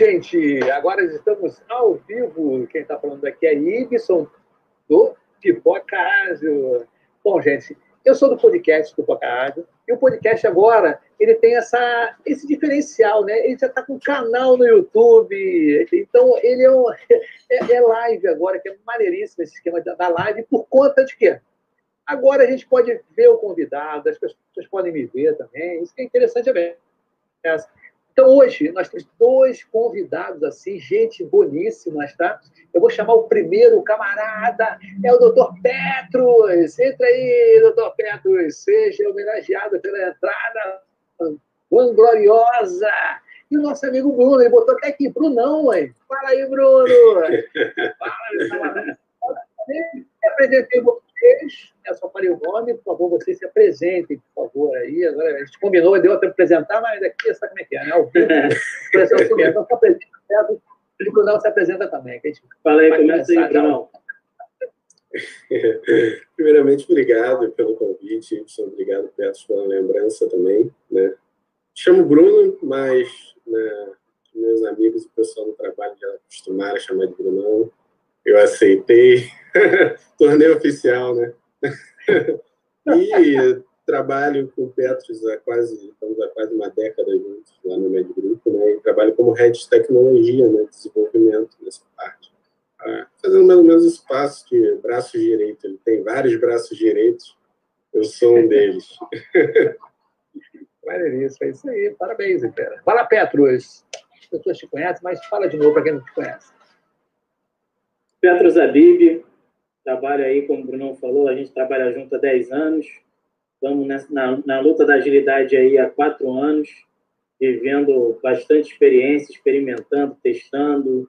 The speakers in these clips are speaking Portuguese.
gente, agora estamos ao vivo. Quem está falando aqui é Ibson, do Pipoca Ágil. Bom, gente, eu sou do podcast Pipoca Ágil, e o podcast agora, ele tem essa, esse diferencial, né? Ele já está com canal no YouTube, então ele é, um, é, é, live agora, que é maneiríssimo esse esquema da live, por conta de quê? Agora a gente pode ver o convidado, as pessoas podem me ver também, isso que é interessante também. Então, hoje, nós temos dois convidados, assim, gente boníssima, tá? Eu vou chamar o primeiro camarada, é o doutor Petros. Entra aí, doutor Petros, seja homenageado pela entrada gloriosa. E o nosso amigo Bruno, ele botou até aqui, Brunão, mãe. Fala aí, Bruno. Fala, fala. Apresentei vocês, eu só falei o nome, por favor, vocês se apresentem, por favor, aí. Agora, a gente combinou, deu até apresentar, mas aqui sabe como é que é, né? O vivo, então se apresenta, certo? O Brunão se apresenta também. Que a gente Fala aí, começa aí, Brunão. Primeiramente, obrigado pelo convite, obrigado, Petros, pela lembrança também. Né? Chamo Bruno, mas né, meus amigos e o pessoal do trabalho já acostumaram a chamar de Brunão. Eu aceitei, tornei oficial, né? e trabalho com Petros há quase, estamos há quase uma década juntos lá no Med Grupo, né? E trabalho como head de tecnologia, né? Desenvolvimento nessa parte. Ah, fazendo mais ou menos esse passo de braço direito. Ele tem vários braços direitos, eu sou um deles. Maneiríssimo, é isso aí. Parabéns, Impera. Fala, Petros. As pessoas te conhecem, mas fala de novo para quem não te conhece. Petros Abib, trabalho aí, como o Bruno falou, a gente trabalha junto há 10 anos. Estamos na, na luta da agilidade aí há quatro anos, vivendo bastante experiência, experimentando, testando,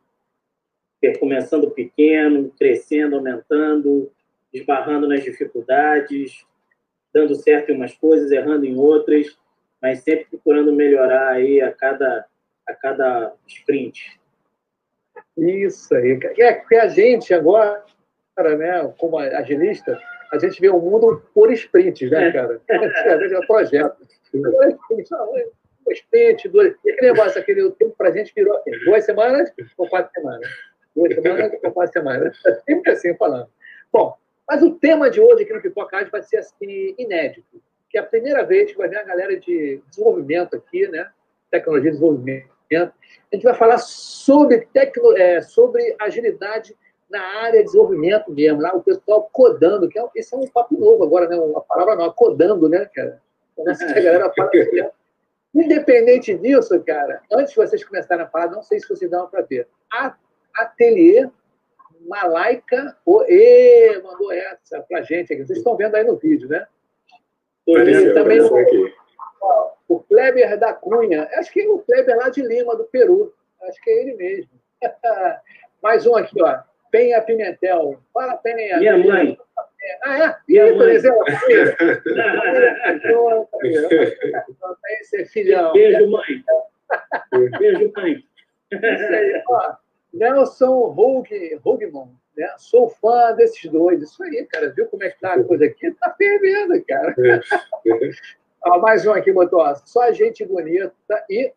começando pequeno, crescendo, aumentando, esbarrando nas dificuldades, dando certo em umas coisas, errando em outras, mas sempre procurando melhorar aí a cada, a cada sprint. Isso aí. É, porque a gente agora, né, como agilista, a gente vê o mundo por sprints, né, é. cara? A gente é projeto. Um sprint, dois. E aquele negócio, aquele tempo para a gente virou assim, duas semanas ou quatro semanas. Duas semanas ou quatro semanas. Sempre assim falando. Bom, mas o tema de hoje aqui no Pipocard vai ser assim, inédito. Que é a primeira vez que vai ver a galera de desenvolvimento aqui, né? Tecnologia de desenvolvimento a gente vai falar sobre, tecno, é, sobre agilidade na área de desenvolvimento mesmo, lá o pessoal codando, que é, esse é um papo novo agora, né? Uma palavra nova, codando, né, cara? Então, a galera fala assim, Independente disso, cara, antes de vocês começarem a falar, não sei se vocês dão para ver. Ateliê Malaica e mandou essa pra gente aqui. Vocês estão vendo aí no vídeo, né? Apareceu, também apareceu o Kleber da Cunha. Acho que é o Kleber lá de Lima, do Peru. Acho que é ele mesmo. Mais um aqui, ó. Penha Pimentel. Fala, Penha. Minha mãe. Ah, é? Minha Ih, mãe. Exemplo, Esse é filhão. Beijo, mãe. Beijo, mãe. Isso aí, ó. Nelson Hugman. Né? Sou fã desses dois. Isso aí, cara. Viu como é que tá a coisa aqui? Tá fervendo, cara. Ó, mais um aqui botou, ó, só gente bonita e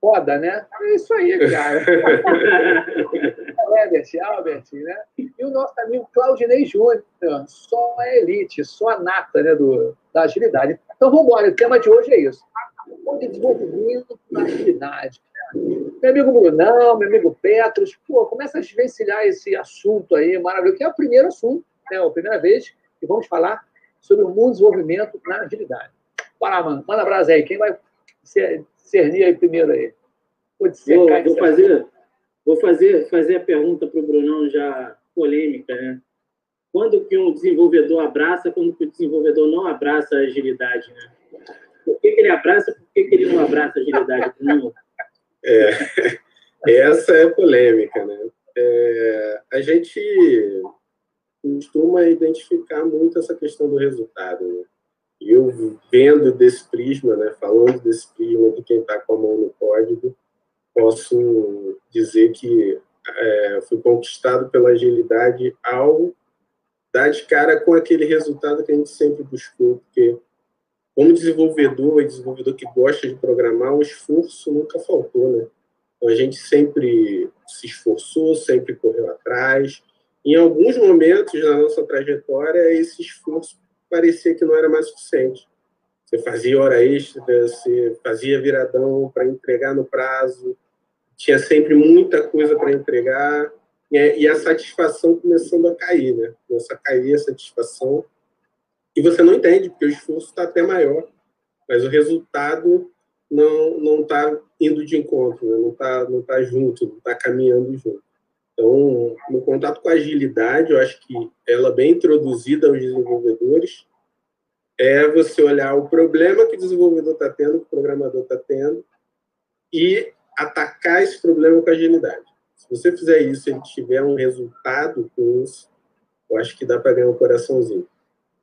foda, né? É isso aí, cara. Albert, Albert, né? E o nosso amigo Claudinei Júnior, só a elite, só a nata né, do, da agilidade. Então, vamos embora. O tema de hoje é isso. O desenvolvimento da agilidade. Meu amigo Brunão, meu amigo Petros, pô, começa a desvencilhar esse assunto aí maravilhoso, que é o primeiro assunto, né? A primeira vez que vamos falar sobre o mundo do desenvolvimento na agilidade. Mano. Manda brasa aí. Quem vai cernir aí primeiro aí? Vou, vou fazer, vou fazer, fazer a pergunta para o Brunão já polêmica, né? Quando que um desenvolvedor abraça, quando que o desenvolvedor não abraça a agilidade, né? Por que, que ele abraça, por que, que ele não abraça a agilidade, Brunão? É, essa é polêmica, né? É, a gente costuma identificar muito essa questão do resultado, né? Eu vendo desse prisma, né, falando desse prisma de quem está com a mão no código, posso dizer que é, fui conquistado pela agilidade ao dar de cara com aquele resultado que a gente sempre buscou, porque como desenvolvedor e desenvolvedor que gosta de programar, o esforço nunca faltou, né? Então, a gente sempre se esforçou, sempre correu atrás. Em alguns momentos na nossa trajetória, esse esforço parecia que não era mais suficiente. Você fazia hora extra, você fazia viradão para entregar no prazo, tinha sempre muita coisa para entregar, e a satisfação começando a cair, né? Começa a cair a satisfação, e você não entende, porque o esforço está até maior, mas o resultado não não está indo de encontro, né? não está não tá junto, não está caminhando junto. Então, no contato com a agilidade, eu acho que ela bem introduzida aos desenvolvedores, é você olhar o problema que o desenvolvedor está tendo, que o programador está tendo, e atacar esse problema com agilidade. Se você fizer isso e ele tiver um resultado com isso, eu acho que dá para ganhar um coraçãozinho.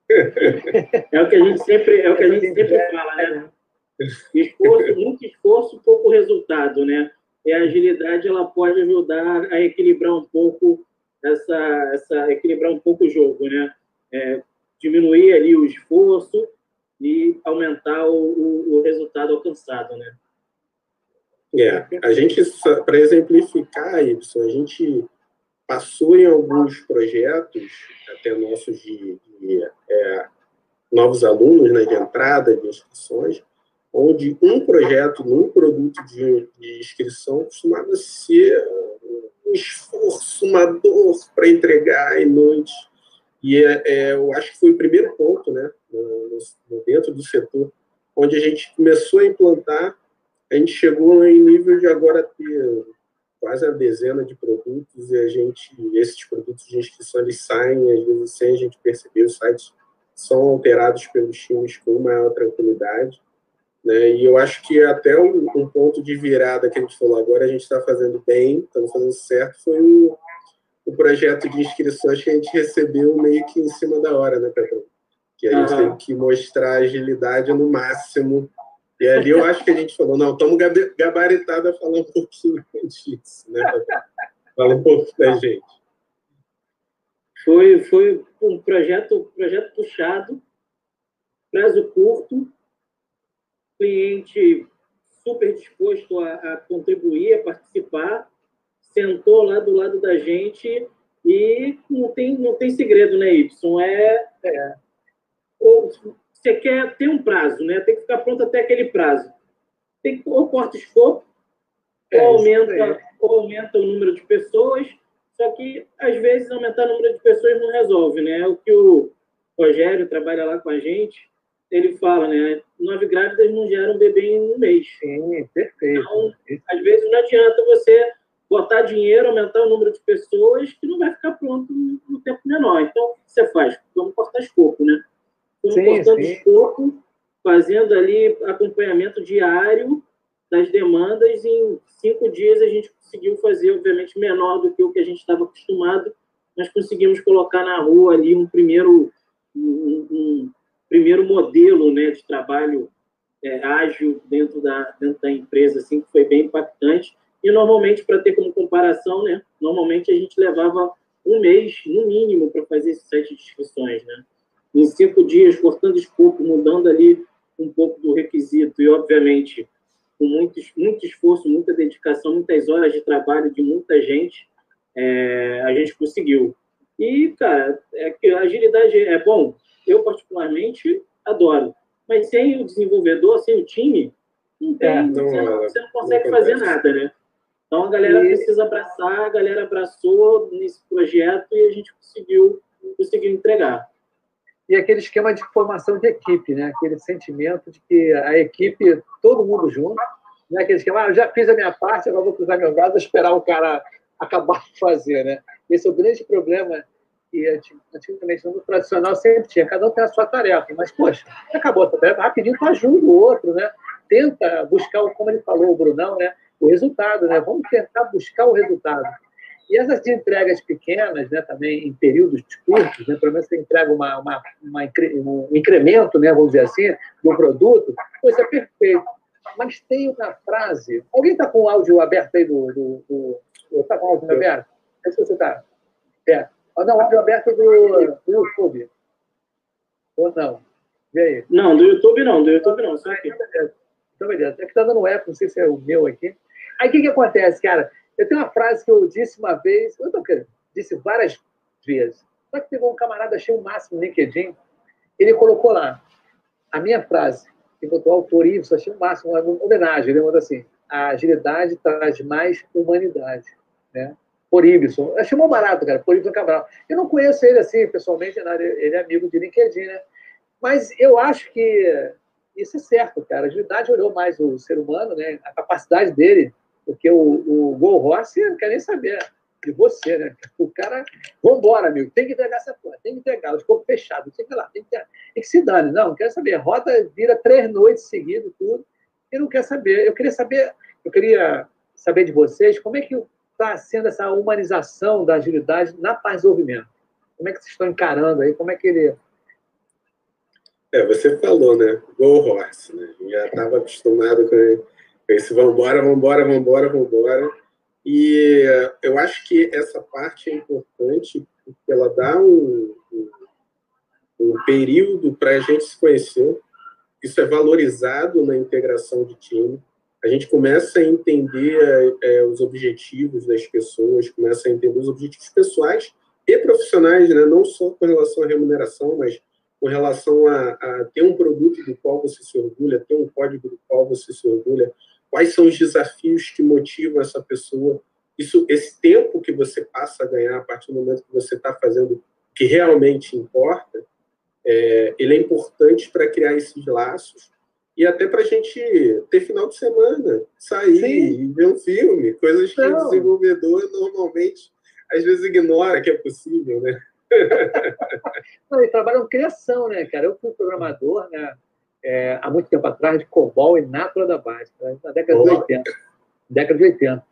É o que a gente sempre, é o que a gente sempre fala, né? Esforço, muito esforço, pouco resultado, né? E a agilidade ela pode ajudar a equilibrar um pouco essa, essa equilibrar um pouco o jogo, né? É, diminuir ali o esforço e aumentar o, o, o resultado alcançado, né? É, a gente, para exemplificar isso, a gente passou em alguns projetos, até nossos de, de é, novos alunos, né, de entrada de inscrições, onde um projeto num produto de, de inscrição costumava ser um esforço, uma dor para entregar em noite. E é, é, eu acho que foi o primeiro ponto, né, dentro do setor, onde a gente começou a implantar, a gente chegou em nível de agora ter quase a dezena de produtos e a gente, esses produtos de inscrição, eles saem, às vezes sem a gente perceber, os sites são alterados pelos times com maior tranquilidade. Né? E eu acho que até um, um, ponto de virada que a gente falou agora, a gente está fazendo bem, estamos fazendo certo, foi o, o projeto de inscrições que a gente recebeu meio que em cima da hora, né, Pedro? Que a gente uhum. tem que mostrar agilidade no máximo. E ali eu acho que a gente falou, não, estamos gabaritados a falar um pouquinho disso, né? Fala um pouco da gente. Foi, foi um projeto, projeto puxado, prazo curto, cliente super disposto a, a, contribuir, a participar, sentou lá do lado da gente e não tem, não tem segredo, né, Y? É, é ou, você quer ter um prazo, né? Tem que ficar pronto até aquele prazo. Tem que, ou corta o escopo, é, ou, aumenta, ou aumenta o número de pessoas, só que, às vezes, aumentar o número de pessoas não resolve, né? É o que o Rogério trabalha lá com a gente, ele fala, né? Nove grávidas não geram bebê em um mês. Sim, perfeito. Então, às vezes não adianta você botar dinheiro, aumentar o número de pessoas, que não vai ficar pronto no tempo menor. Então, o que você faz? Vamos cortar escopo, né? Vamos sim, cortando sim. escopo, fazendo ali acompanhamento diário das demandas. Em cinco dias a gente conseguiu fazer, obviamente, menor do que o que a gente estava acostumado, mas conseguimos colocar na rua ali um primeiro um, um primeiro modelo né, de trabalho é, ágil dentro da, dentro da empresa, assim, que foi bem impactante. E, normalmente, para ter como comparação, né, normalmente a gente levava um mês, no mínimo, para fazer esse sete de inscrições. Né? Em cinco dias, cortando escopo, mudando ali um pouco do requisito e, obviamente, com muito, muito esforço, muita dedicação, muitas horas de trabalho de muita gente, é, a gente conseguiu. E, cara, é que a agilidade é bom, eu particularmente adoro. Mas sem o desenvolvedor, sem o time, não tem, é, não, você, não, você, não, consegue não fazer nada, né? Então a galera e... precisa abraçar, a galera abraçou nesse projeto e a gente conseguiu, conseguiu entregar. E aquele esquema de formação de equipe, né? Aquele sentimento de que a equipe, todo mundo junto, né? Aquele esquema, ah, eu já fiz a minha parte, agora vou cruzar meu braço esperar o cara acabar de fazer, né? Esse é o grande problema que antigamente no tradicional sempre tinha, cada um tem a sua tarefa, mas, poxa, acabou a tarefa, rapidinho tu ajuda o outro, né? Tenta buscar, como ele falou, o Brunão, né? O resultado, né? Vamos tentar buscar o resultado. E essas entregas pequenas, né, também em períodos curtos, né, pelo menos você entrega uma, uma, uma, um incremento, né, vamos dizer assim, do produto, isso é perfeito. Mas tem uma frase. Alguém está com o áudio aberto aí do. do, Está com o áudio aberto? É se você está. É. Ah, não, áudio aberto do, do YouTube. Ou não? E aí? Não, do YouTube não, do YouTube não, só aqui. Então, beleza. É que está dando eco, não sei se é o meu aqui. Aí o que, que acontece, cara? Eu tenho uma frase que eu disse uma vez, eu tô, disse várias vezes. Só que pegou um camarada, achei o máximo no LinkedIn, ele colocou lá a minha frase, que botou autor Ives, achei o máximo, uma homenagem, ele mandou assim, a agilidade traz mais humanidade, né? Por Ibson. Achei muito barato, cara, por Ibson Cabral. Eu não conheço ele assim, pessoalmente, ele é amigo de LinkedIn, né? Mas eu acho que isso é certo, cara. A agilidade olhou mais o ser humano, né? A capacidade dele, porque o, o Gol Rossi não quer nem saber de você, né? O cara, vambora, amigo, tem que entregar essa porra, tem que entregar, o corpo fechado, tem que ir lá, tem que, tem que se dane. Não, não quero saber. Roda vira três noites seguidas, tudo. Eu não quero saber. Eu queria saber, eu queria saber de vocês como é que está sendo essa humanização da agilidade na paz desenvolvimento. Como é que vocês estão encarando aí? Como é que ele. É, você falou, né? Go horse, né? Já estava acostumado com esse vambora, vambora, vambora, vambora. E eu acho que essa parte é importante porque ela dá um, um, um período para a gente se conhecer. Isso é valorizado na integração de time. A gente começa a entender é, os objetivos das pessoas, começa a entender os objetivos pessoais e profissionais, né? não só com relação à remuneração, mas com relação a, a, ter um produto do qual você se orgulha, ter um código do qual você se orgulha, quais são os desafios que motivam essa pessoa. Isso, esse tempo que você passa a ganhar a partir do momento que você está fazendo o que realmente importa, é, ele é importante para criar esses laços e até para a gente ter final de semana, sair Sim. e ver um filme, coisas que o desenvolvedor normalmente às vezes ignora que é possível, né? Não, ele trabalha com criação, né, cara? Eu fui programador, né? é, há muito tempo atrás de COBOL e Natura da Base, né? na década de 80. Década de 80.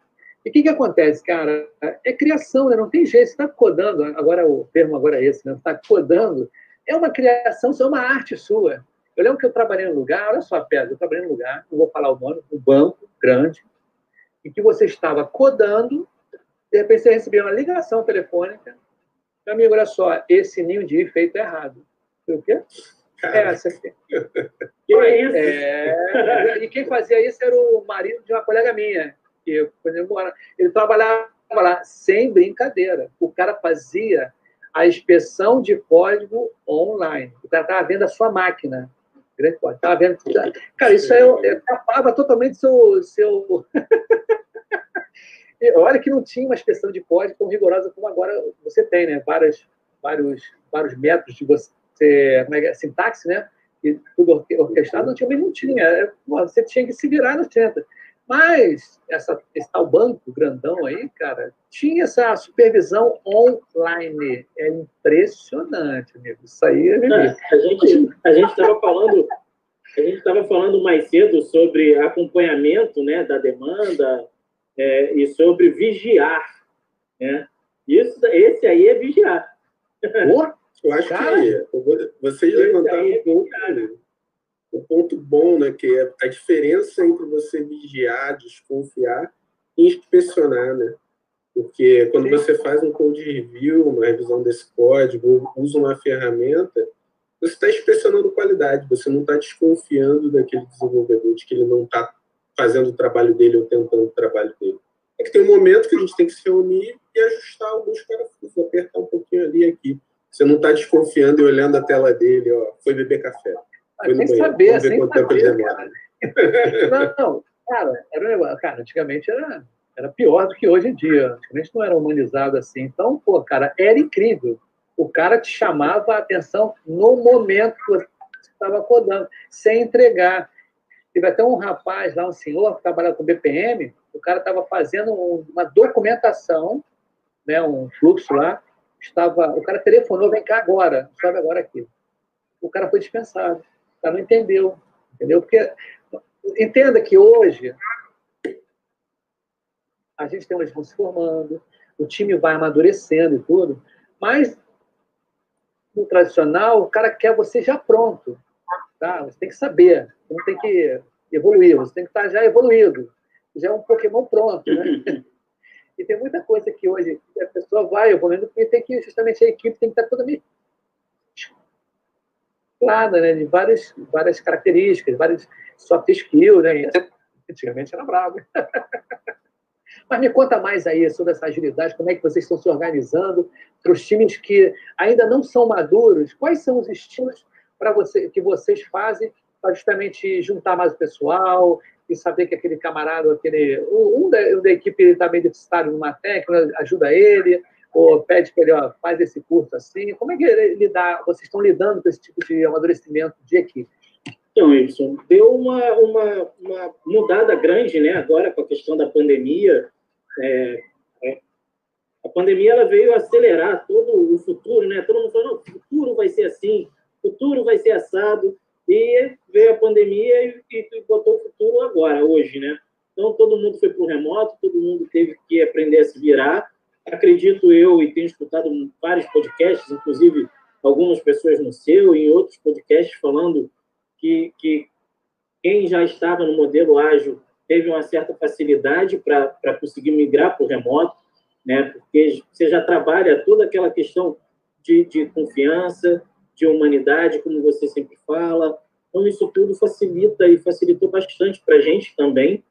E o que, que acontece, cara? É criação, né? não tem jeito. Você está codando, agora o termo agora é esse, né? Você está codando, é uma criação, é uma arte sua. Eu lembro que eu trabalhei num lugar, olha só, Pedro, eu trabalhei num lugar, não vou falar o nome, um banco grande, em que você estava codando, de repente você recebia uma ligação telefônica, meu amigo, olha só, esse ninho de efeito é errado. o quê? É, essa aqui. Que é isso? É, e quem fazia isso era o marido de uma colega minha, que ele, ele trabalhava lá sem brincadeira. O cara fazia a inspeção de código online. O cara estava vendo a sua máquina. Estava vendo. Cara, isso aí eu, tapava totalmente seu. seu... Olha que não tinha uma inspeção de código tão rigorosa como agora você tem, né? Vários, vários, vários métodos de você como é é, sintaxe, né? E tudo orquestrado, antigamente não tinha. É, você tinha que se virar no 30. Mas essa, esse tal banco grandão aí, cara, tinha essa supervisão online. É impressionante, amigo. Isso aí é Não, a gente A gente estava falando. A gente estava falando mais cedo sobre acompanhamento né, da demanda é, e sobre vigiar. Né? Isso, esse aí é vigiar. Eu acho Cara, que vocês levantaram um ponto, um ponto bom, né? Que é a diferença entre você vigiar, desconfiar e inspecionar, né? Porque quando você faz um code review, uma revisão desse código, usa uma ferramenta, você está inspecionando qualidade, você não está desconfiando daquele desenvolvedor, de que ele não está fazendo o trabalho dele ou tentando o trabalho dele. É que tem um momento que a gente tem que se reunir e ajustar alguns parafusos, apertar um pouquinho ali e aqui. Você não está desconfiando e olhando a tela dele, ó, foi beber café. Foi sem saber, sem saber, demora. Não, não, cara, era, cara, antigamente era, era pior do que hoje em dia. Antigamente não era humanizado assim. Então, pô, cara, era incrível. O cara te chamava a atenção no momento que você estava codando, sem entregar. Teve até um rapaz lá, um senhor que trabalhava com BPM, o cara estava fazendo uma documentação, né, um fluxo lá, estava, o cara telefonou, vem cá agora, sabe agora aqui. O cara foi dispensado. Cara não entendeu, entendeu? Porque entenda que hoje a gente tem eles vão se formando, o time vai amadurecendo e tudo, mas no tradicional o cara quer você já pronto, tá? Você tem que saber, você não tem que evoluir, você tem que estar já evoluído, já é um Pokémon pronto, né? E tem muita coisa que hoje a pessoa vai evoluindo, porque tem que, justamente, a equipe tem que estar toda meio clara, né? De várias, várias características, várias soft skills, né? Antigamente era bravo. Mas me conta mais aí sobre essa agilidade, como é que vocês estão se organizando para os times que ainda não são maduros. Quais são os estilos para você que vocês fazem para justamente juntar mais o pessoal e saber que aquele camarada, aquele um da, da equipe está meio deficitário numa técnica, ajuda ele ou pede para ele, ó, faz esse curso assim. Como é que lidar, vocês estão lidando com esse tipo de amadurecimento de equipe? Então, Wilson, deu uma, uma, uma mudada grande, né? Agora com a questão da pandemia, é, é, a pandemia ela veio acelerar todo o futuro, né? Todo mundo falando, o futuro vai ser assim, o futuro vai ser assado, e veio a pandemia e, e botou o futuro agora, hoje, né? Então, todo mundo foi para o remoto, todo mundo teve que aprender a se virar. Acredito eu, e tenho escutado vários podcasts, inclusive algumas pessoas no seu e em outros podcasts, falando que, que quem já estava no modelo ágil teve uma certa facilidade para conseguir migrar para o remoto, né? porque você já trabalha toda aquela questão de, de confiança, de humanidade, como você sempre fala. Então, isso tudo facilita e facilitou bastante para a gente também.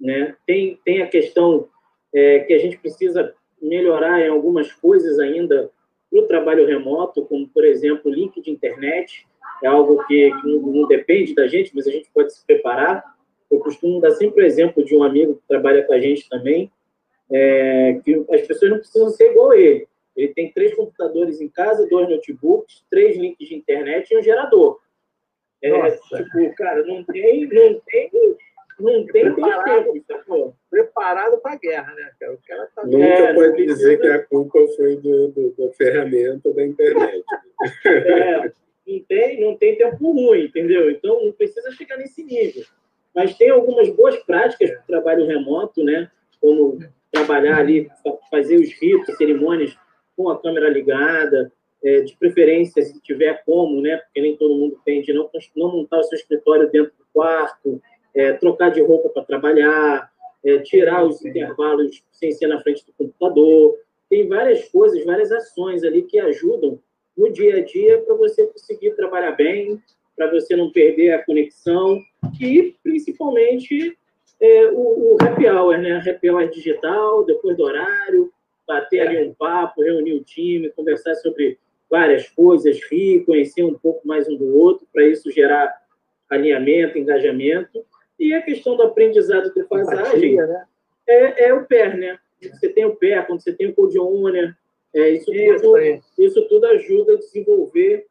Né? Tem, tem a questão é, que a gente precisa melhorar em algumas coisas ainda no trabalho remoto, como, por exemplo, link de internet. É algo que, que não, não depende da gente, mas a gente pode se preparar eu costumo dar sempre o exemplo de um amigo que trabalha com a gente também, é, que as pessoas não precisam ser igual a ele. Ele tem três computadores em casa, dois notebooks, três links de internet e um gerador. É, tipo, cara, não tem, não tem, não tem preparado, tempo, preparado para a guerra, né, cara? O cara tá Nunca é, pode precisa... dizer que a culpa foi do, do, da ferramenta da internet. É, não tem, não tem tempo ruim, entendeu? Então não precisa chegar nesse nível. Mas tem algumas boas práticas para o trabalho remoto, né? Como trabalhar ali, fazer os ritos, cerimônias com a câmera ligada, é, de preferência, se tiver como, né? Porque nem todo mundo tem, de não, não montar o seu escritório dentro do quarto, é, trocar de roupa para trabalhar, é, tirar os intervalos sem ser na frente do computador. Tem várias coisas, várias ações ali que ajudam no dia a dia para você conseguir trabalhar bem, para você não perder a conexão e, principalmente, é, o, o happy hour, né? Happy hour digital, depois do horário, bater ali um papo, reunir o time, conversar sobre várias coisas, rir, conhecer um pouco mais um do outro, para isso gerar alinhamento, engajamento. E a questão do aprendizado de defasagem né? é, é o pé, né? Você tem o pé, quando você tem o code owner, é, isso, tudo, isso tudo ajuda a desenvolver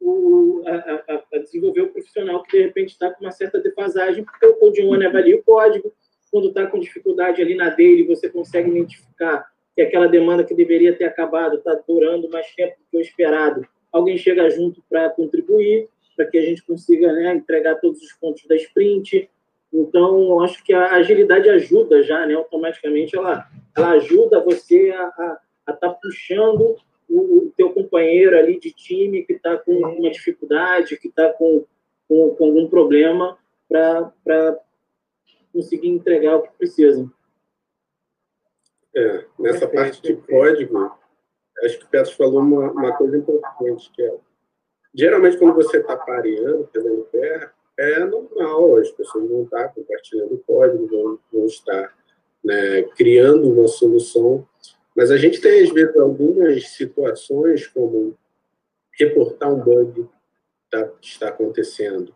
o, a, a, desenvolver o profissional que, de repente, está com uma certa defasagem, porque o Code avalia o código, quando está com dificuldade ali na dele, você consegue identificar que aquela demanda que deveria ter acabado está durando mais tempo do que o esperado. Alguém chega junto para contribuir, para que a gente consiga né, entregar todos os pontos da sprint. Então, acho que a agilidade ajuda já, né, automaticamente, ela, ela ajuda você a estar tá puxando o, teu companheiro ali de time que está com uma dificuldade, que está com, com, com, algum problema, para conseguir entregar o que precisa. É, nessa parte de código, acho que o Petros falou uma, uma coisa importante, que é, geralmente quando você está pareando, fazendo terra, é normal, as pessoas vão estar compartilhando código, vão, vão estar né, criando uma solução. Mas a gente tem, às vezes, algumas situações, como reportar um bug tá, que está acontecendo,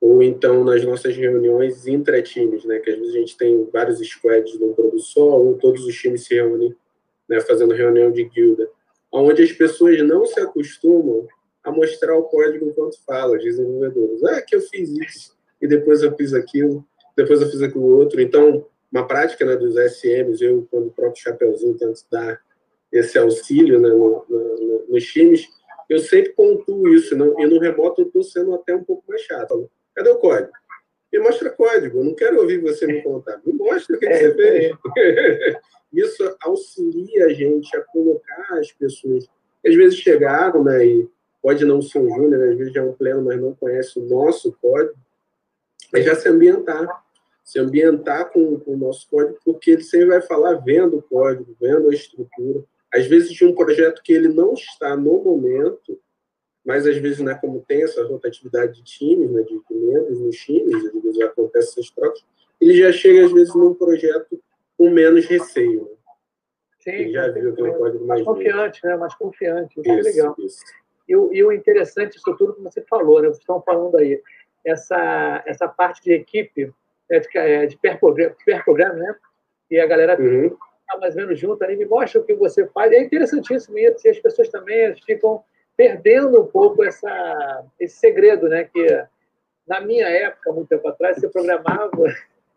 ou então nas nossas reuniões intra-times, né, que às vezes a gente tem vários squads num produto só, ou todos os times se reúnem né, fazendo reunião de guilda, onde as pessoas não se acostumam a mostrar o código enquanto fala, os desenvolvedores. Ah, que eu fiz isso, e depois eu fiz aquilo, depois eu fiz aquilo outro. Então, uma prática né, dos SMs, eu, quando o próprio Chapeuzinho tento dar esse auxílio né, no, no, nos times, eu sempre pontuo isso, não, e no remoto eu estou sendo até um pouco mais chato. Cadê o código? Me mostra código, eu não quero ouvir você me contar, me mostra o que, é, que você fez. É. isso auxilia a gente a colocar as pessoas, às vezes chegaram, né, e pode não ser um júnior, às vezes já é um pleno, mas não conhece o nosso código, mas já se ambientar se ambientar com, com, o nosso código, porque ele sempre vai falar vendo o código, vendo a estrutura. Às vezes de um projeto que ele não está no momento, mas às vezes, né, como tem essa rotatividade de times, né, de membros nos times, às vezes acontece essas trocas, ele já chega, às vezes, num projeto com menos receio. Né? Sim, ele já viu que é um código mais, mais confiante, né? Mais confiante. Isso, é isso é legal. Isso. E, o, e o interessante disso tudo que você falou, né? Vocês estão falando aí, essa, essa parte de equipe, né? de, é, de pair program, né? E a galera uhum. tá mais ou menos junto ali, me mostra o que você faz. É interessantíssimo isso. E as pessoas também ficam perdendo um pouco essa, esse segredo, né? Que na minha época, muito tempo atrás, você programava.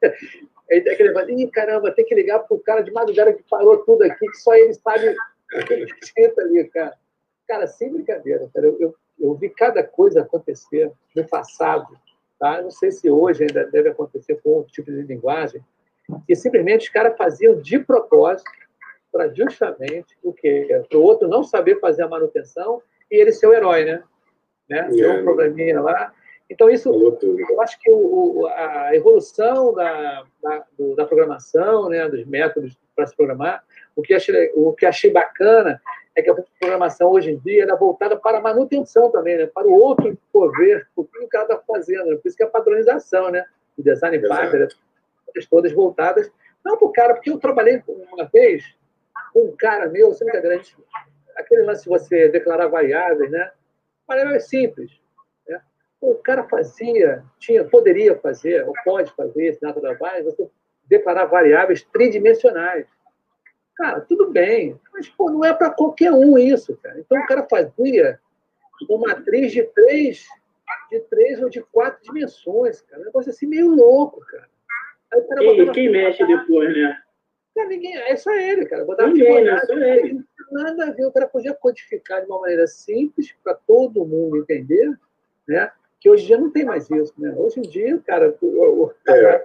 Aí tem aquele negócio, ih, caramba, tem que ligar para o cara de madrugada que parou tudo aqui, que só ele sabe o que ali, cara. Cara, sem brincadeira, cara. Eu, eu, eu, vi cada coisa acontecer no passado, tá? Não sei se hoje ainda deve acontecer com outro tipo de linguagem, que simplesmente os caras faziam de propósito para justamente o quê? Para o outro não saber fazer a manutenção e ele ser o herói, né? né? Tem um probleminha lá. Então, isso, eu acho que o, a evolução da, da, da, programação, né, dos métodos para se programar, o que, achei, o que achei bacana é que a programação hoje em dia é voltada para a manutenção também, né, para o outro poder o que o cara está fazendo. Né? Por isso que é a padronização, né? o design pattern, todas voltadas, não para o cara, porque eu trabalhei uma vez com um cara meu, sem brincadeira, aquele lance de você declarar variáveis, né? Maneira simples o cara fazia, tinha, poderia fazer, ou pode fazer data trabalho, você declarar variáveis tridimensionais. Cara, tudo bem, mas pô, não é para qualquer um isso, cara. Então o cara fazia uma matriz de três, de três ou de quatro dimensões, cara. Um negócio assim meio louco, cara. E quem mexe depois, né? Cara, ninguém, é só ele, cara. Botava ninguém, né? Só ele. Nada a ver. O cara podia codificar de uma maneira simples para todo mundo entender, né? que hoje em dia não tem mais isso, né? Hoje em dia, cara, o, o, é.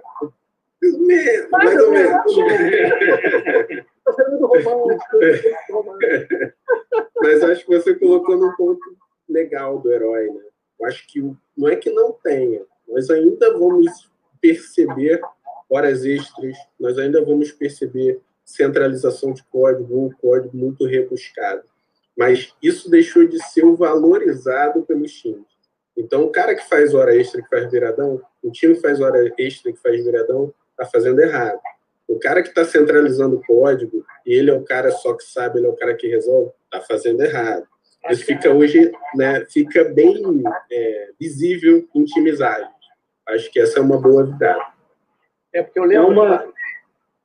mais, ou menos. Mas acho que você colocou num ponto legal do herói, né? Eu acho que não é que não tenha, nós ainda vamos perceber horas extras, nós ainda vamos perceber centralização de código, ou código muito rebuscado. Mas isso deixou de ser valorizado pelos times. Então, o cara que faz hora extra, que faz viradão, o time que faz hora extra, que faz viradão, está fazendo errado. O cara que está centralizando o código, e ele é o cara só que sabe, ele é o cara que resolve, está fazendo errado. Isso fica hoje, né, fica bem é, visível em ágeis. Acho que essa é uma boa virada. É porque eu lembro... É uma...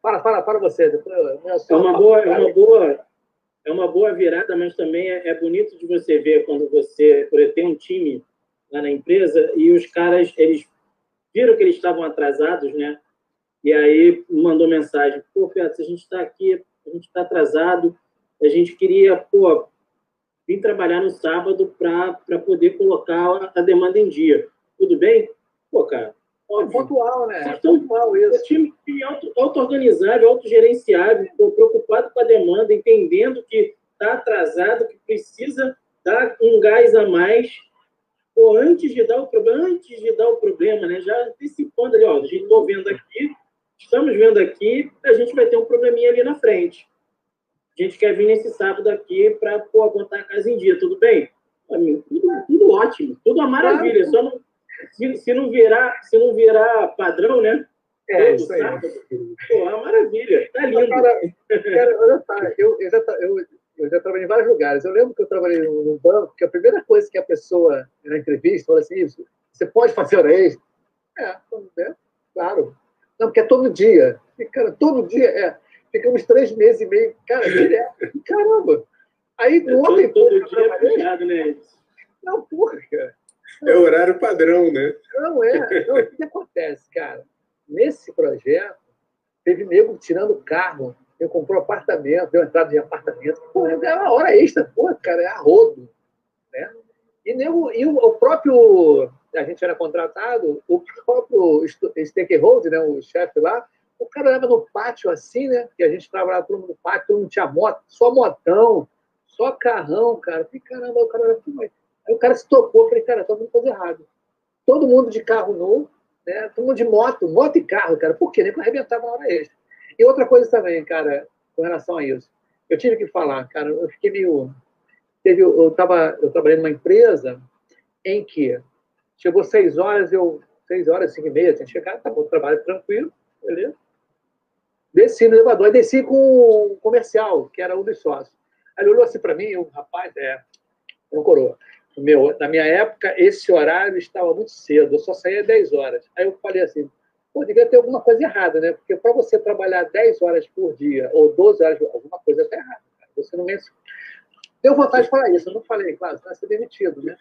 Fala, fala, para você. É uma boa, é uma boa, é uma boa virada, mas também é, é bonito de você ver quando você, por exemplo, tem um time lá na empresa e os caras, eles viram que eles estavam atrasados, né? E aí mandou mensagem, pô, Pedro, a gente está aqui, a gente está atrasado, a gente queria, pô, vir trabalhar no sábado para poder colocar a demanda em dia. Tudo bem? Pô, cara, óbvio. É pontual, né? É pontual isso. O time, time auto, auto-organizável, autogerenciável, preocupado com a demanda, entendendo que está atrasado, que precisa dar um gás a mais ou antes de dar o problema, antes de dar o problema, né? Já antecipando ali, ó, a gente está vendo aqui, estamos vendo aqui, a gente vai ter um probleminha ali na frente. A gente quer vir nesse sábado aqui para botar a casa em dia, tudo bem? Amigo, tudo, tudo ótimo, tudo uma maravilha. Só não, se, se, não virar, se não virar padrão, né? É, isso aí. Sábado, pô, é uma maravilha, tá lindo. Cara, cara, olha só, eu, eu, já, eu, eu já trabalhei em vários lugares. Eu lembro que eu trabalhei num banco, que a primeira coisa que a pessoa, na entrevista, fala assim, você pode fazer hora extra? É, é, claro. Não, porque é todo dia. E, cara, todo dia, é. Ficamos três meses e meio, cara, direto. Caramba! Aí, é ontem... Todo, todo dia é puxado, né? Não, porra, cara. É horário padrão, né? Não, é. Não, o que acontece, cara? Nesse projeto, teve nego tirando carro eu comprou apartamento, deu entrada de apartamento. Pô, é uma hora extra, pô, cara, é arrodo. Né? E, o, o, próprio, a gente era contratado, o próprio stakeholder, né, o chefe lá, o cara leva no pátio assim, né? Que a gente trabalhava todo mundo no pátio, todo mundo tinha moto, só motão, só carrão, cara. Falei, caramba, o cara era Aí o cara se tocou, falei, cara, todo mundo faz errado. Todo mundo de carro novo, né? Todo mundo de moto, moto e carro, cara. Por quê? Nem para arrebentar uma hora extra. E outra coisa também, cara, com relação a isso. Eu tive que falar, cara, eu fiquei meio. Teve, eu, tava, eu trabalhei numa empresa em que chegou seis horas, eu. Seis horas, cinco e meia, tinha chegado, tá bom, trabalho tranquilo. beleza. Desci no elevador, desci com o comercial, que era um dos sócios. Aí ele olhou assim para mim, o rapaz, é, um coroa. Meu, na minha época, esse horário estava muito cedo, eu só saía 10 horas. Aí eu falei assim, pô, devia ter alguma coisa errada, né? Porque para você trabalhar 10 horas por dia, ou 12 horas, alguma coisa está errada. Cara. Você não menciona. Deu vontade de falar isso, eu não falei, claro, você vai ser demitido, né?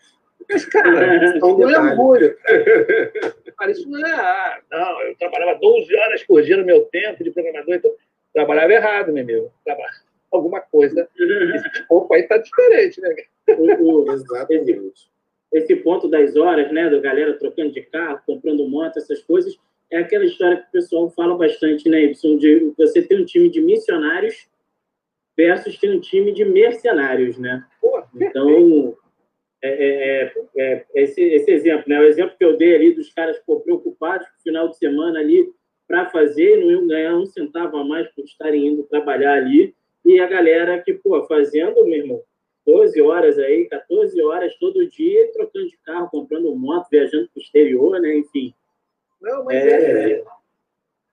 Mas, cara, isso não é orgulho. Cara, isso não é. Ah, não, eu trabalhava 12 horas por dia no meu tempo de programador, então trabalhava errado, meu amigo. Trabalhava alguma coisa. Esse aí tá diferente, né? Exatamente. Esse ponto das horas, né, da galera trocando de carro, comprando moto, essas coisas, é aquela história que o pessoal fala bastante, né, Y, de você ter um time de missionários versus ter um time de mercenários, né? Pô, então, é, é, é, é, esse, esse exemplo, né? O exemplo que eu dei ali dos caras pô, preocupados com o final de semana ali para fazer, não iam ganhar um centavo a mais por estarem indo trabalhar ali, e a galera que, pô, fazendo, meu irmão, 12 horas aí, 14 horas todo dia, trocando de carro, comprando moto, viajando para o exterior, né? Enfim. Não, mas é. é...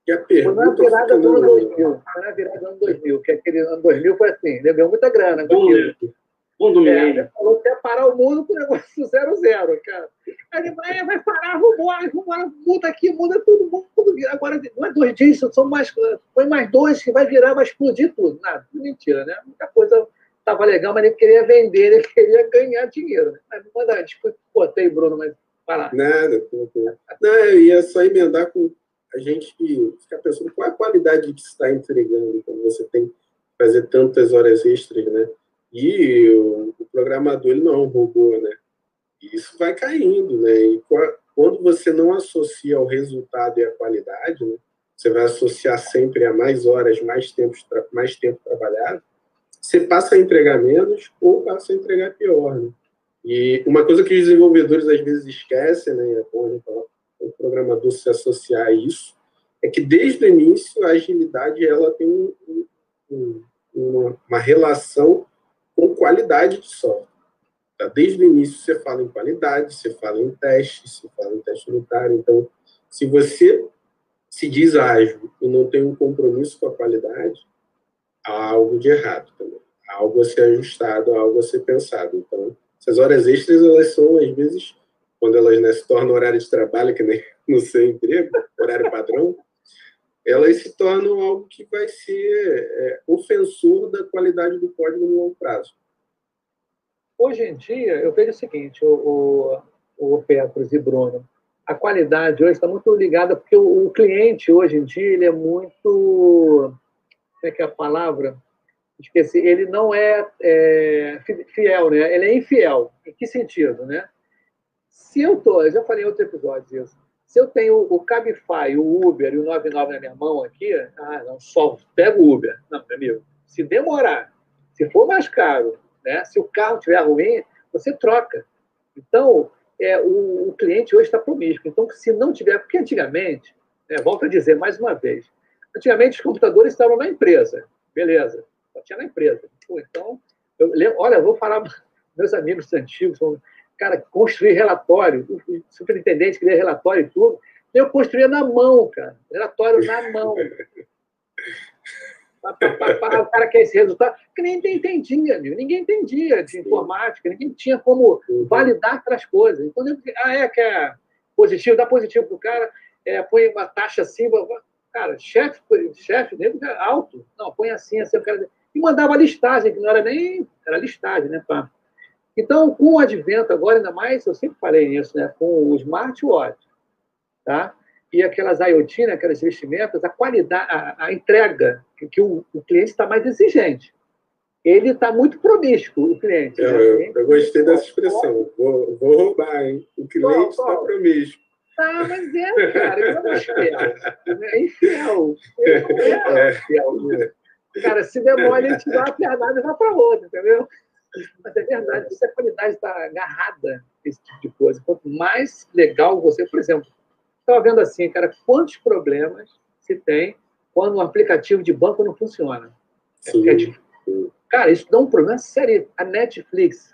E a pergunta foi na virada do ano 2000. Foi na virada do ano 2000, que aquele ano 2000 foi assim, levou muita grana. Bom, Mundo é, falou que ia parar o mundo com o negócio zero zero, cara. Aí ele vai, vai parar, vambora, vambora, muda aqui, muda tudo, tudo. Agora não é dois dias, são mais, foi mais dois que vai virar, vai explodir tudo. Nada, mentira, né? Muita coisa estava legal, mas ele queria vender, ele queria ganhar dinheiro. Né? Mas manda antes, botei, Bruno, mas vai lá. Nada, não, eu ia só emendar com a gente ficar pensando qual é a qualidade que está entregando quando você tem que fazer tantas horas extras, né? E o, o programador ele não é um robô, né? E isso vai caindo, né? E quando você não associa o resultado e a qualidade, né? você vai associar sempre a mais horas, mais tempo, mais tempo trabalhado, você passa a entregar menos ou passa a entregar pior, né? E uma coisa que os desenvolvedores às vezes esquecem, né, é bom falar, o programador se associar a isso, é que desde o início a agilidade ela tem um, um, uma, uma relação com qualidade de software. Tá? Desde o início você fala em qualidade, você fala em teste, você fala em teste unitário. Então, se você se diz ágil e não tem um compromisso com a qualidade, há algo de errado também. Há algo a ser ajustado, há algo a ser pensado. Então, essas horas extras, elas são, às vezes, quando elas né, se tornam horário de trabalho, que nem no seu emprego, horário padrão, elas se tornam algo que vai ser é, ofensor da qualidade do código no longo prazo. Hoje em dia, eu vejo o seguinte, o, o, o Petros e Bruno, a qualidade hoje está muito ligada, porque o, o, cliente, hoje em dia, ele é muito... Como é que é a palavra? Esqueci. Ele não é, é fiel, né? Ele é infiel. Em que sentido, né? Se eu tô, eu já falei em outro episódio isso, se eu tenho o Cabify, o Uber e o 99 na minha mão aqui, ah, não, só pego o Uber. Não, meu amigo, se demorar, se for mais caro, né, se o carro estiver ruim, você troca. Então, é, o, o cliente hoje está promíscuo. Então, se não tiver, porque antigamente, né, volto a dizer mais uma vez, antigamente os computadores estavam na empresa, beleza, só tinha na empresa. Pô, então, eu, olha, eu vou falar, meus amigos antigos, cara, construir relatório, o superintendente queria relatório e tudo, eu construía na mão, cara, relatório na mão. o cara quer esse resultado, que ninguém entendia, amigo. ninguém entendia de informática, ninguém tinha como validar aquelas coisas. Então, ah, é que é positivo, dá positivo para o cara, é, põe uma taxa assim, cara, chefe, chefe dele é alto, não, põe assim, assim, o cara... e mandava listagem, que não era nem, era listagem, né, pá. Então, com o advento agora, ainda mais, eu sempre falei nisso, né, com o smartwatch, tá? E aquelas IoT, né, aquelas vestimentas, a qualidade, a, a entrega, que, o, o, cliente está mais exigente. Ele está muito promíscuo, o cliente. Eu, né? eu, eu gostei dessa expressão. Vou, vou roubar, hein? O cliente está promíscuo. Tá, mas é, cara, ele não é infiel. É infiel. Ele não é, é. fiel. Né? Cara, se demora, ele te dá uma pernada e vai para outra, entendeu? Mas é verdade, se a qualidade está agarrada esse tipo de coisa, quanto mais legal você, por exemplo, estava vendo assim, cara, quantos problemas se tem quando um aplicativo de banco não funciona. Sim. É, é cara, isso dá um problema sério. A Netflix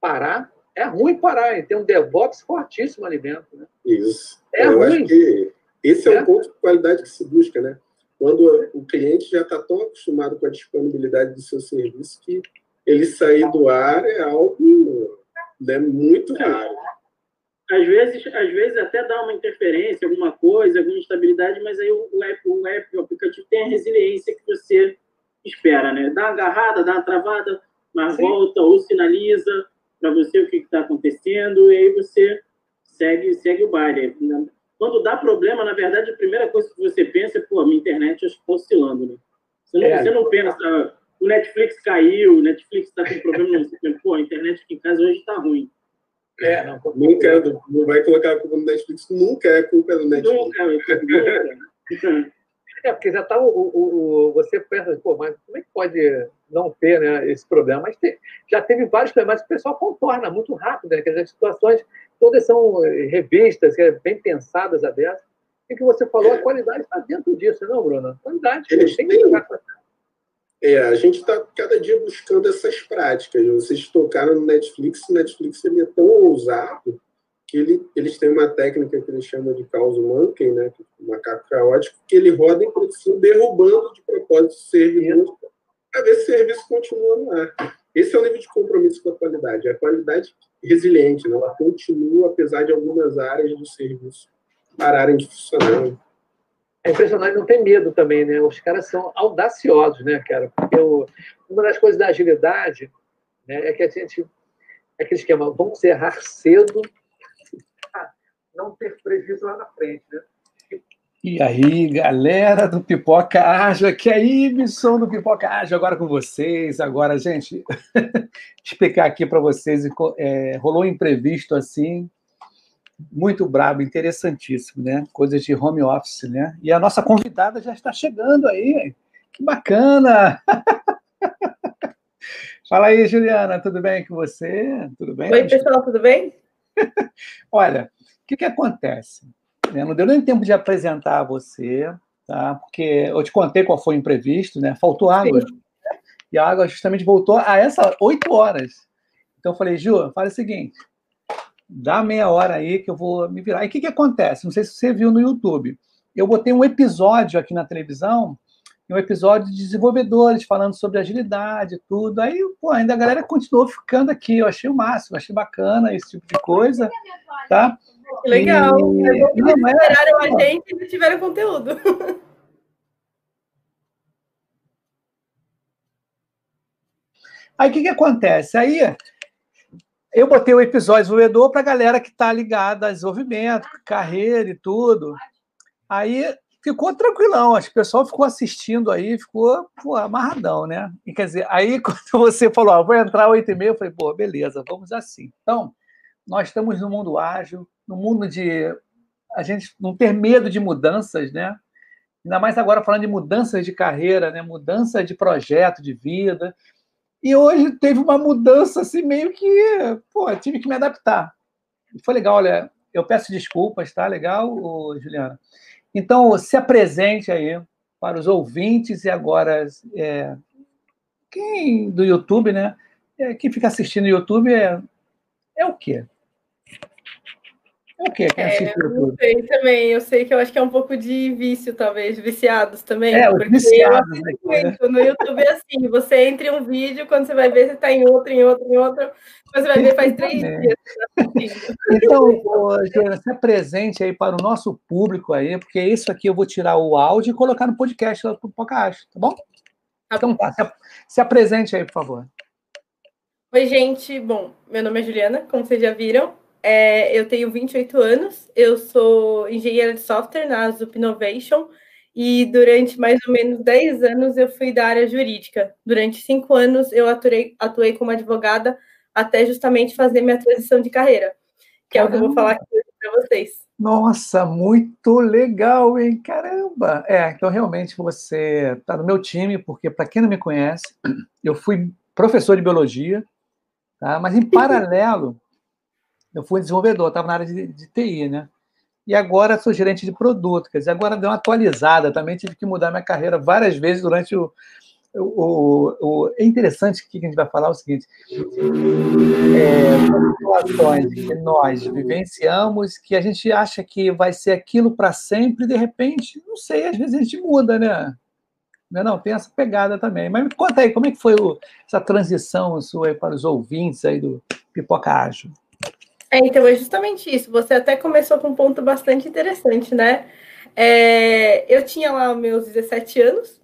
parar, é ruim parar, tem um DevOps fortíssimo ali dentro. Né? Isso. É Eu ruim. Que Esse é, é um ponto de qualidade que se busca, né? Quando o cliente já está tão acostumado com a disponibilidade do seu serviço que ele sair do ar é algo né, muito raro. Às vezes, às vezes até dá uma interferência, alguma coisa, alguma instabilidade, mas aí o app, o, app, o aplicativo tem a resiliência que você espera, né? Dá uma agarrada, dá uma travada, mas Sim. volta ou sinaliza para você o que está acontecendo e aí você segue, segue o baile. Quando dá problema, na verdade, a primeira coisa que você pensa é, pô, minha internet está oscilando, né? Você não, é. você não pensa, o Netflix caiu, o Netflix está com problema, você pensa, pô, a internet aqui em casa hoje está ruim. É, não, nunca, é não vai colocar a culpa no Netflix, nunca é culpa do Netflix. Nunca, nunca. É, porque já está o, o, o, Você pensa, pô, mas como é que pode não ter né, esse problema? Mas tem, já teve vários problemas que o pessoal contorna muito rápido, né? Que as situações todas são revistas, é bem pensadas a dessa. E que você falou, a qualidade está dentro disso, não, Bruno? A qualidade, Eles tem que jogar é, a gente está cada dia buscando essas práticas. Vocês tocaram no Netflix, o Netflix ele é tão ousado que ele, eles têm uma técnica que eles chamam de caos monkey, né, é macaco caótico, que ele roda em produção derrubando de propósito o serviço para ver se o serviço continua no ar. Esse é o nível de compromisso com a qualidade. A qualidade resiliente, né, ela continua apesar de algumas áreas do serviço pararem de funcionar. É impressionante, não tem medo também, né? Os caras são audaciosos, né, cara? Porque uma das coisas da agilidade né, é que a gente. É aquele esquema, vamos errar cedo não ter prejuízo lá na frente, né? E aí, galera do Pipoca Ágil, que aí, missão do Pipoca Ágil, agora com vocês. Agora, gente, explicar aqui para vocês, é, rolou um imprevisto assim, muito brabo, interessantíssimo, né? Coisas de home office, né? E a nossa convidada já está chegando aí. Que bacana! Fala aí, Juliana, tudo bem com você? Tudo bem? Oi, pessoal, tudo bem? Olha, que, que acontece? Não deu nem tempo de apresentar você, tá? porque eu te contei qual foi o imprevisto, né? faltou água. Sim. E a água justamente voltou a essas oito horas. Então eu falei, Ju, fala o seguinte, dá meia hora aí que eu vou me virar. E o que, que acontece? Não sei se você viu no YouTube. Eu botei um episódio aqui na televisão um episódio de desenvolvedores falando sobre agilidade e tudo. Aí, pô, ainda a galera continuou ficando aqui. Eu achei o máximo, achei bacana esse tipo de coisa, tá? Que legal. E... Não, é... Esperaram a gente e tiveram conteúdo. Aí o que, que acontece? Aí eu botei o episódio desenvolvedor para a galera que está ligada a desenvolvimento, carreira e tudo. Aí ficou tranquilão, acho que o pessoal ficou assistindo aí, ficou pô, amarradão, né? E quer dizer, aí quando você falou, ó, vou entrar 8 e meia, eu falei, pô, beleza, vamos assim. Então, nós estamos no mundo ágil, no mundo de a gente não ter medo de mudanças, né? Ainda mais agora falando de mudanças de carreira, né? Mudança de projeto, de vida. E hoje teve uma mudança assim meio que, pô, tive que me adaptar. Foi legal, olha, eu peço desculpas, tá? Legal, Juliana. Então, se apresente aí para os ouvintes e agora é, quem do YouTube, né? É, quem fica assistindo no YouTube é, é o quê? O que? Quem é, não sei também. Eu sei que eu acho que é um pouco de vício, talvez, viciados também. É, os viciados. Né? Muito. No YouTube é assim, você entra em um vídeo, quando você vai ver, você está em outro, em outro, em outro. Você vai ver, faz três dias tá Então, Joana, se apresente aí para o nosso público aí, porque isso aqui eu vou tirar o áudio e colocar no podcast lá o podcast, tá bom? Tá então tá, se, se apresente aí, por favor. Oi, gente. Bom, meu nome é Juliana, como vocês já viram. É, eu tenho 28 anos, eu sou engenheira de software na Zup Innovation e durante mais ou menos 10 anos eu fui da área jurídica. Durante cinco anos eu atuei, atuei como advogada até justamente fazer minha transição de carreira, que Caramba. é o que eu vou falar aqui para vocês. Nossa, muito legal, hein? Caramba! É, então realmente você está no meu time, porque para quem não me conhece, eu fui professor de biologia, tá? mas em paralelo eu fui desenvolvedor, estava na área de, de, TI, né? E agora sou gerente de produto, quer dizer, agora deu uma atualizada também, tive que mudar minha carreira várias vezes durante o, o, o, é interessante que a gente vai falar o seguinte: é, situações que nós vivenciamos que a gente acha que vai ser aquilo para sempre, e de repente, não sei, às vezes a gente muda, né? Não, é não, tem essa pegada também. Mas me conta aí, como é que foi o, essa transição sua para os ouvintes aí do Pipoca Ágil? É, então, é justamente isso. Você até começou com um ponto bastante interessante, né? É, eu tinha lá meus 17 anos,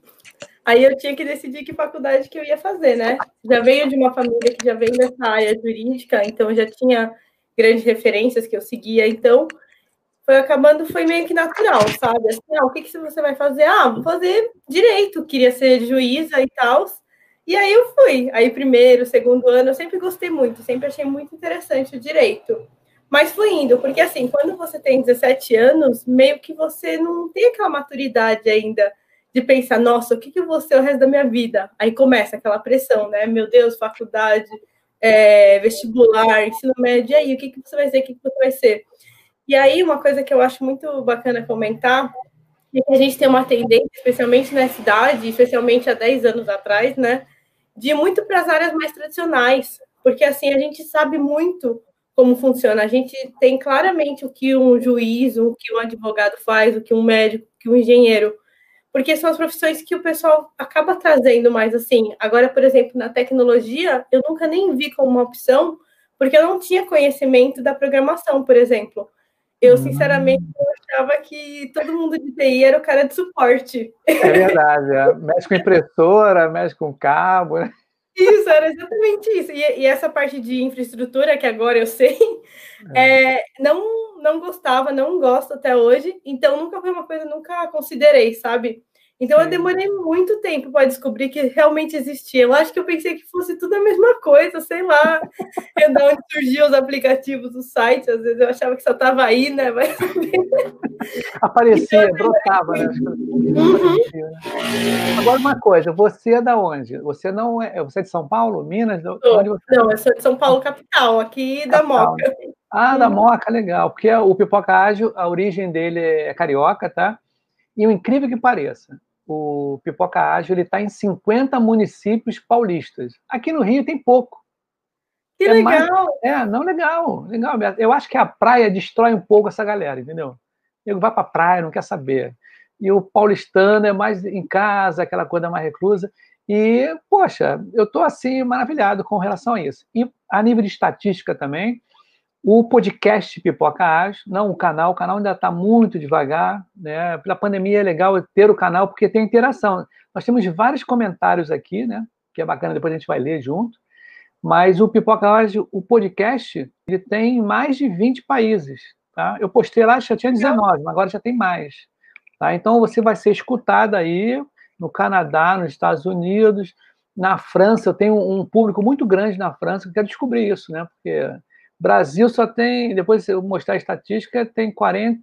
aí eu tinha que decidir que faculdade que eu ia fazer, né? Já venho de uma família que já vem dessa área jurídica, então já tinha grandes referências que eu seguia, então foi acabando, foi meio que natural, sabe? Assim, ah, o que, que você vai fazer? Ah, vou fazer direito, queria ser juíza e tal. E aí eu fui. Aí, primeiro, segundo ano, eu sempre gostei muito, sempre achei muito interessante o direito. Mas fui indo, porque assim, quando você tem 17 anos, meio que você não tem aquela maturidade ainda de pensar, nossa, o que, que eu vou ser o resto da minha vida? Aí começa aquela pressão, né? Meu Deus, faculdade, é, vestibular, ensino médio, e aí, o que, que você vai ser? O que, que você vai ser? E aí, uma coisa que eu acho muito bacana comentar é que a gente tem uma tendência, especialmente na cidade, especialmente há 10 anos atrás, né? De muito para as áreas mais tradicionais, porque assim a gente sabe muito como funciona. A gente tem claramente o que um juiz, o que um advogado faz, o que um médico, o que um engenheiro, porque são as profissões que o pessoal acaba trazendo mais assim. Agora, por exemplo, na tecnologia, eu nunca nem vi como uma opção, porque eu não tinha conhecimento da programação, por exemplo. Eu, sinceramente, eu achava que todo mundo de TI era o cara de suporte. É verdade, é. mexe com impressora, mexe com cabo. Né? Isso, era exatamente isso. E, e, essa parte de infraestrutura, que agora eu sei, é. É, não, não gostava, não gosto até hoje, então nunca foi uma coisa, nunca considerei, sabe? Então eu demorei muito tempo para descobrir que realmente existia. Eu acho que eu pensei que fosse tudo a mesma coisa, sei lá, é da onde surgiam os aplicativos, os sites, às vezes eu achava que só estava aí, né? Mas... Aparecia, então, brotava, né? Uhum. Agora uma coisa, você é da onde? Você não é. Você é de São Paulo, Minas? Você... Não, eu sou de São Paulo, capital, aqui capital. da Moca. Ah, da Moca, legal. Porque o Pipoca Ágil, a origem dele é carioca, tá? E o incrível que pareça, o Pipoca Ágil está em 50 municípios paulistas. Aqui no Rio tem pouco. Que é legal! Mais, é, não, legal, legal. Eu acho que a praia destrói um pouco essa galera, entendeu? Ele vai para a praia, não quer saber. E o paulistano é mais em casa, aquela coisa mais reclusa. E, poxa, eu estou assim maravilhado com relação a isso. E a nível de estatística também, o podcast Pipoca Ágil, não o canal, o canal ainda está muito devagar, né? Pela pandemia é legal ter o canal porque tem interação. Nós temos vários comentários aqui, né? Que é bacana, depois a gente vai ler junto. Mas o Pipoca Ágil, o podcast, ele tem mais de 20 países, tá? Eu postei lá, já tinha 19, mas agora já tem mais. Tá? Então você vai ser escutado aí no Canadá, nos Estados Unidos, na França. Eu tenho um público muito grande na França, que quer descobrir isso, né? Porque Brasil só tem, depois eu mostrar a estatística, tem 40,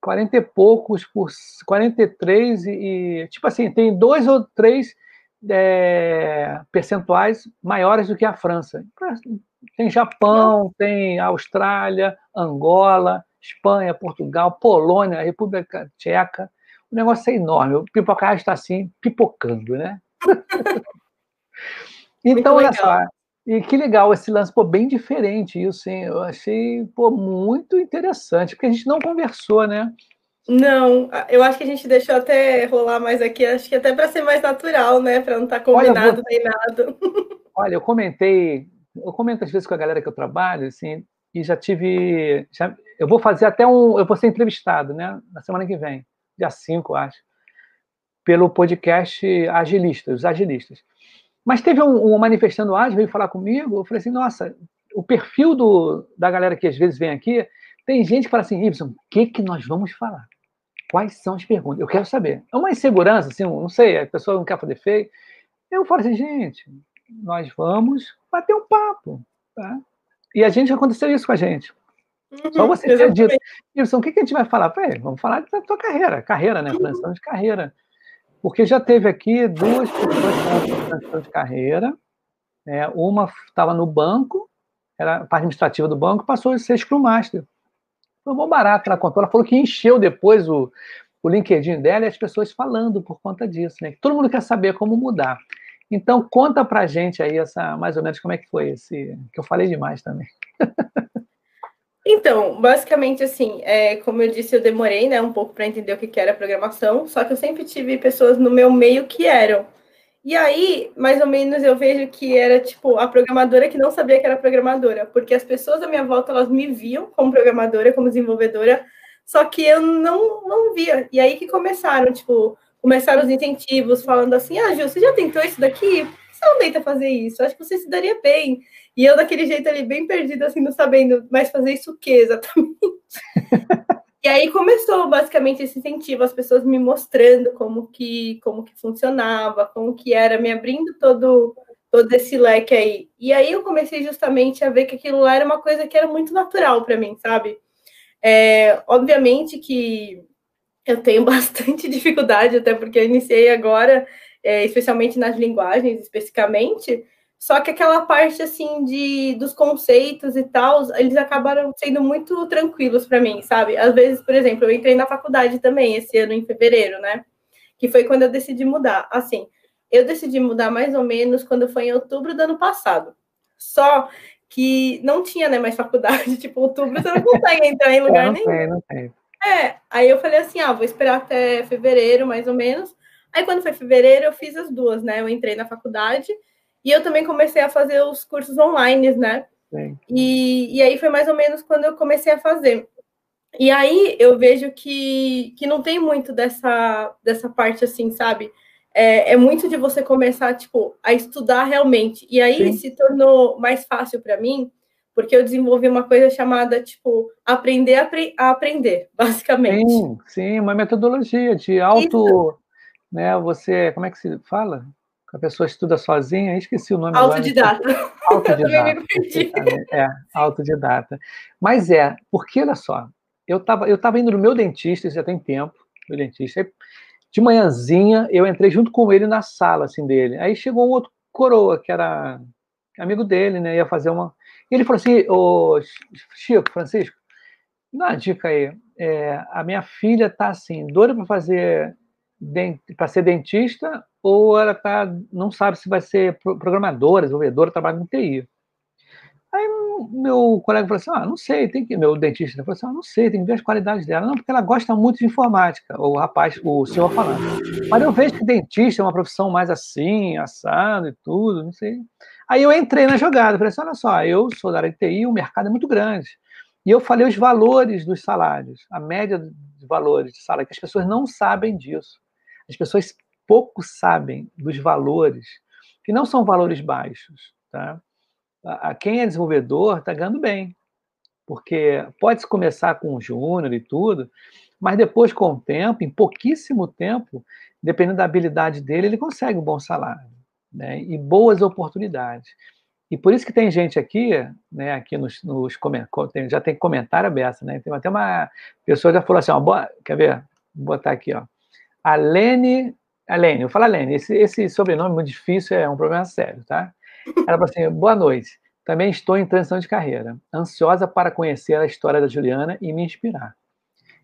40 e poucos por 43 e, tipo assim, tem dois ou três é, percentuais maiores do que a França. Tem Japão, tem Austrália, Angola, Espanha, Portugal, Polônia, República Tcheca. O negócio é enorme. O pipocar está assim, pipocando, né? então, olha só, e que legal esse lance, pô, bem diferente isso, hein? Eu achei, pô, muito interessante, porque a gente não conversou, né? Não, eu acho que a gente deixou até rolar mais aqui, acho que até para ser mais natural, né? Para não estar tá combinado olha, nem nada. Olha, eu comentei, eu comento às vezes com a galera que eu trabalho, assim, e já tive. Já, eu vou fazer até um. Eu vou ser entrevistado, né? Na semana que vem, dia 5, acho, pelo podcast Agilistas, os Agilistas. Mas teve um, um manifestando ágil, veio falar comigo, eu falei assim, nossa, o perfil do, da galera que às vezes vem aqui, tem gente que fala assim, Ibson, o que, que nós vamos falar? Quais são as perguntas? Eu quero saber. É uma insegurança, assim, não sei, a pessoa não quer fazer feio. Eu falo assim, gente, nós vamos bater um papo. Tá? E a gente aconteceu isso com a gente. Uhum, Só você ter dito, Ibson, o que, que a gente vai falar? Vamos falar da tua carreira, carreira, né? Transição de carreira. Porque já teve aqui duas pessoas com de carreira, né? uma estava no banco, era a parte administrativa do banco, passou a ser Scrum Master. Foi bom barato na conta. Ela falou que encheu depois o, o LinkedIn dela e as pessoas falando por conta disso, né? Todo mundo quer saber como mudar. Então, conta pra gente aí essa, mais ou menos como é que foi esse, que eu falei demais também. Então, basicamente assim, é, como eu disse, eu demorei né, um pouco para entender o que, que era programação, só que eu sempre tive pessoas no meu meio que eram. E aí, mais ou menos, eu vejo que era tipo a programadora que não sabia que era programadora, porque as pessoas à minha volta elas me viam como programadora, como desenvolvedora, só que eu não, não via. E aí que começaram, tipo, começaram os incentivos falando assim: ah, Gil, você já tentou isso daqui? Que você não tenta fazer isso? Acho que você se daria bem. E eu, daquele jeito ali, bem perdida, assim, não sabendo, mas fazer isso o quê exatamente? E aí começou basicamente esse incentivo, as pessoas me mostrando como que, como que funcionava, como que era, me abrindo todo, todo esse leque aí. E aí eu comecei justamente a ver que aquilo lá era uma coisa que era muito natural para mim, sabe? É, obviamente que eu tenho bastante dificuldade, até porque eu iniciei agora, é, especialmente nas linguagens especificamente, só que aquela parte assim de dos conceitos e tal, eles acabaram sendo muito tranquilos para mim, sabe? Às vezes, por exemplo, eu entrei na faculdade também esse ano em fevereiro, né? Que foi quando eu decidi mudar. Assim, eu decidi mudar mais ou menos quando foi em outubro do ano passado. Só que não tinha né, mais faculdade, tipo, outubro você não consegue entrar em lugar é, não nenhum. Tem, não tem. É, aí eu falei assim, ah, vou esperar até fevereiro, mais ou menos. Aí quando foi fevereiro, eu fiz as duas, né? Eu entrei na faculdade e eu também comecei a fazer os cursos online, né? E, e aí foi mais ou menos quando eu comecei a fazer. E aí eu vejo que, que não tem muito dessa, dessa parte assim, sabe? É, é muito de você começar, tipo, a estudar realmente. E aí Sim. se tornou mais fácil para mim, porque eu desenvolvi uma coisa chamada, tipo, aprender a, a aprender, basicamente. Sim, sim, uma metodologia de auto... Isso. Né, você, como é que se fala? a pessoa estuda sozinha, esqueci o nome Autodidata. agora. Autodidata. é, autodidata. Mas é, porque olha só, eu estava eu tava indo no meu dentista, isso já tem tempo, meu dentista, de manhãzinha eu entrei junto com ele na sala assim dele. Aí chegou um outro coroa, que era amigo dele, né, ia fazer uma... E ele falou assim, ô Chico, Francisco, dá uma dica aí, é, a minha filha tá assim, doida para fazer para ser dentista ou ela tá, não sabe se vai ser programadora, desenvolvedora, trabalha com TI. Aí meu colega falou assim, ah, não sei, tem que, meu dentista falou assim, ah, não sei, tem que ver as qualidades dela. Não, porque ela gosta muito de informática, o rapaz, o senhor falando. Mas eu vejo que dentista é uma profissão mais assim, assado e tudo, não sei. Aí eu entrei na jogada, falei assim, olha só, eu sou da área de TI, o mercado é muito grande. E eu falei os valores dos salários, a média de valores de salário, que as pessoas não sabem disso. As pessoas pouco sabem dos valores, que não são valores baixos. Tá? A, quem é desenvolvedor está ganhando bem, porque pode-se começar com um júnior e tudo, mas depois, com o tempo, em pouquíssimo tempo, dependendo da habilidade dele, ele consegue um bom salário né? e boas oportunidades. E por isso que tem gente aqui, né, aqui nos, nos já tem comentário aberto, né? Tem até uma pessoa já falou assim, ó, boa, quer ver? Vou botar aqui, ó. A Lene Alene, eu falo Alene, esse, esse sobrenome muito difícil é um problema sério, tá? Ela falou assim: boa noite. Também estou em transição de carreira, ansiosa para conhecer a história da Juliana e me inspirar.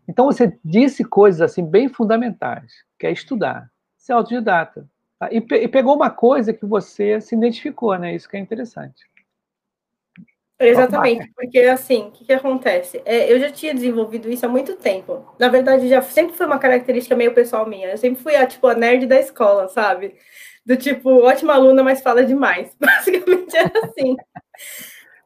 Então você disse coisas assim bem fundamentais, que é estudar, ser autodidata. Tá? E, pe e pegou uma coisa que você se identificou, né? Isso que é interessante. Exatamente, porque assim, o que, que acontece? É, eu já tinha desenvolvido isso há muito tempo. Na verdade, já sempre foi uma característica meio pessoal minha. Eu sempre fui a, tipo, a nerd da escola, sabe? Do tipo, ótima aluna, mas fala demais. Basicamente era assim.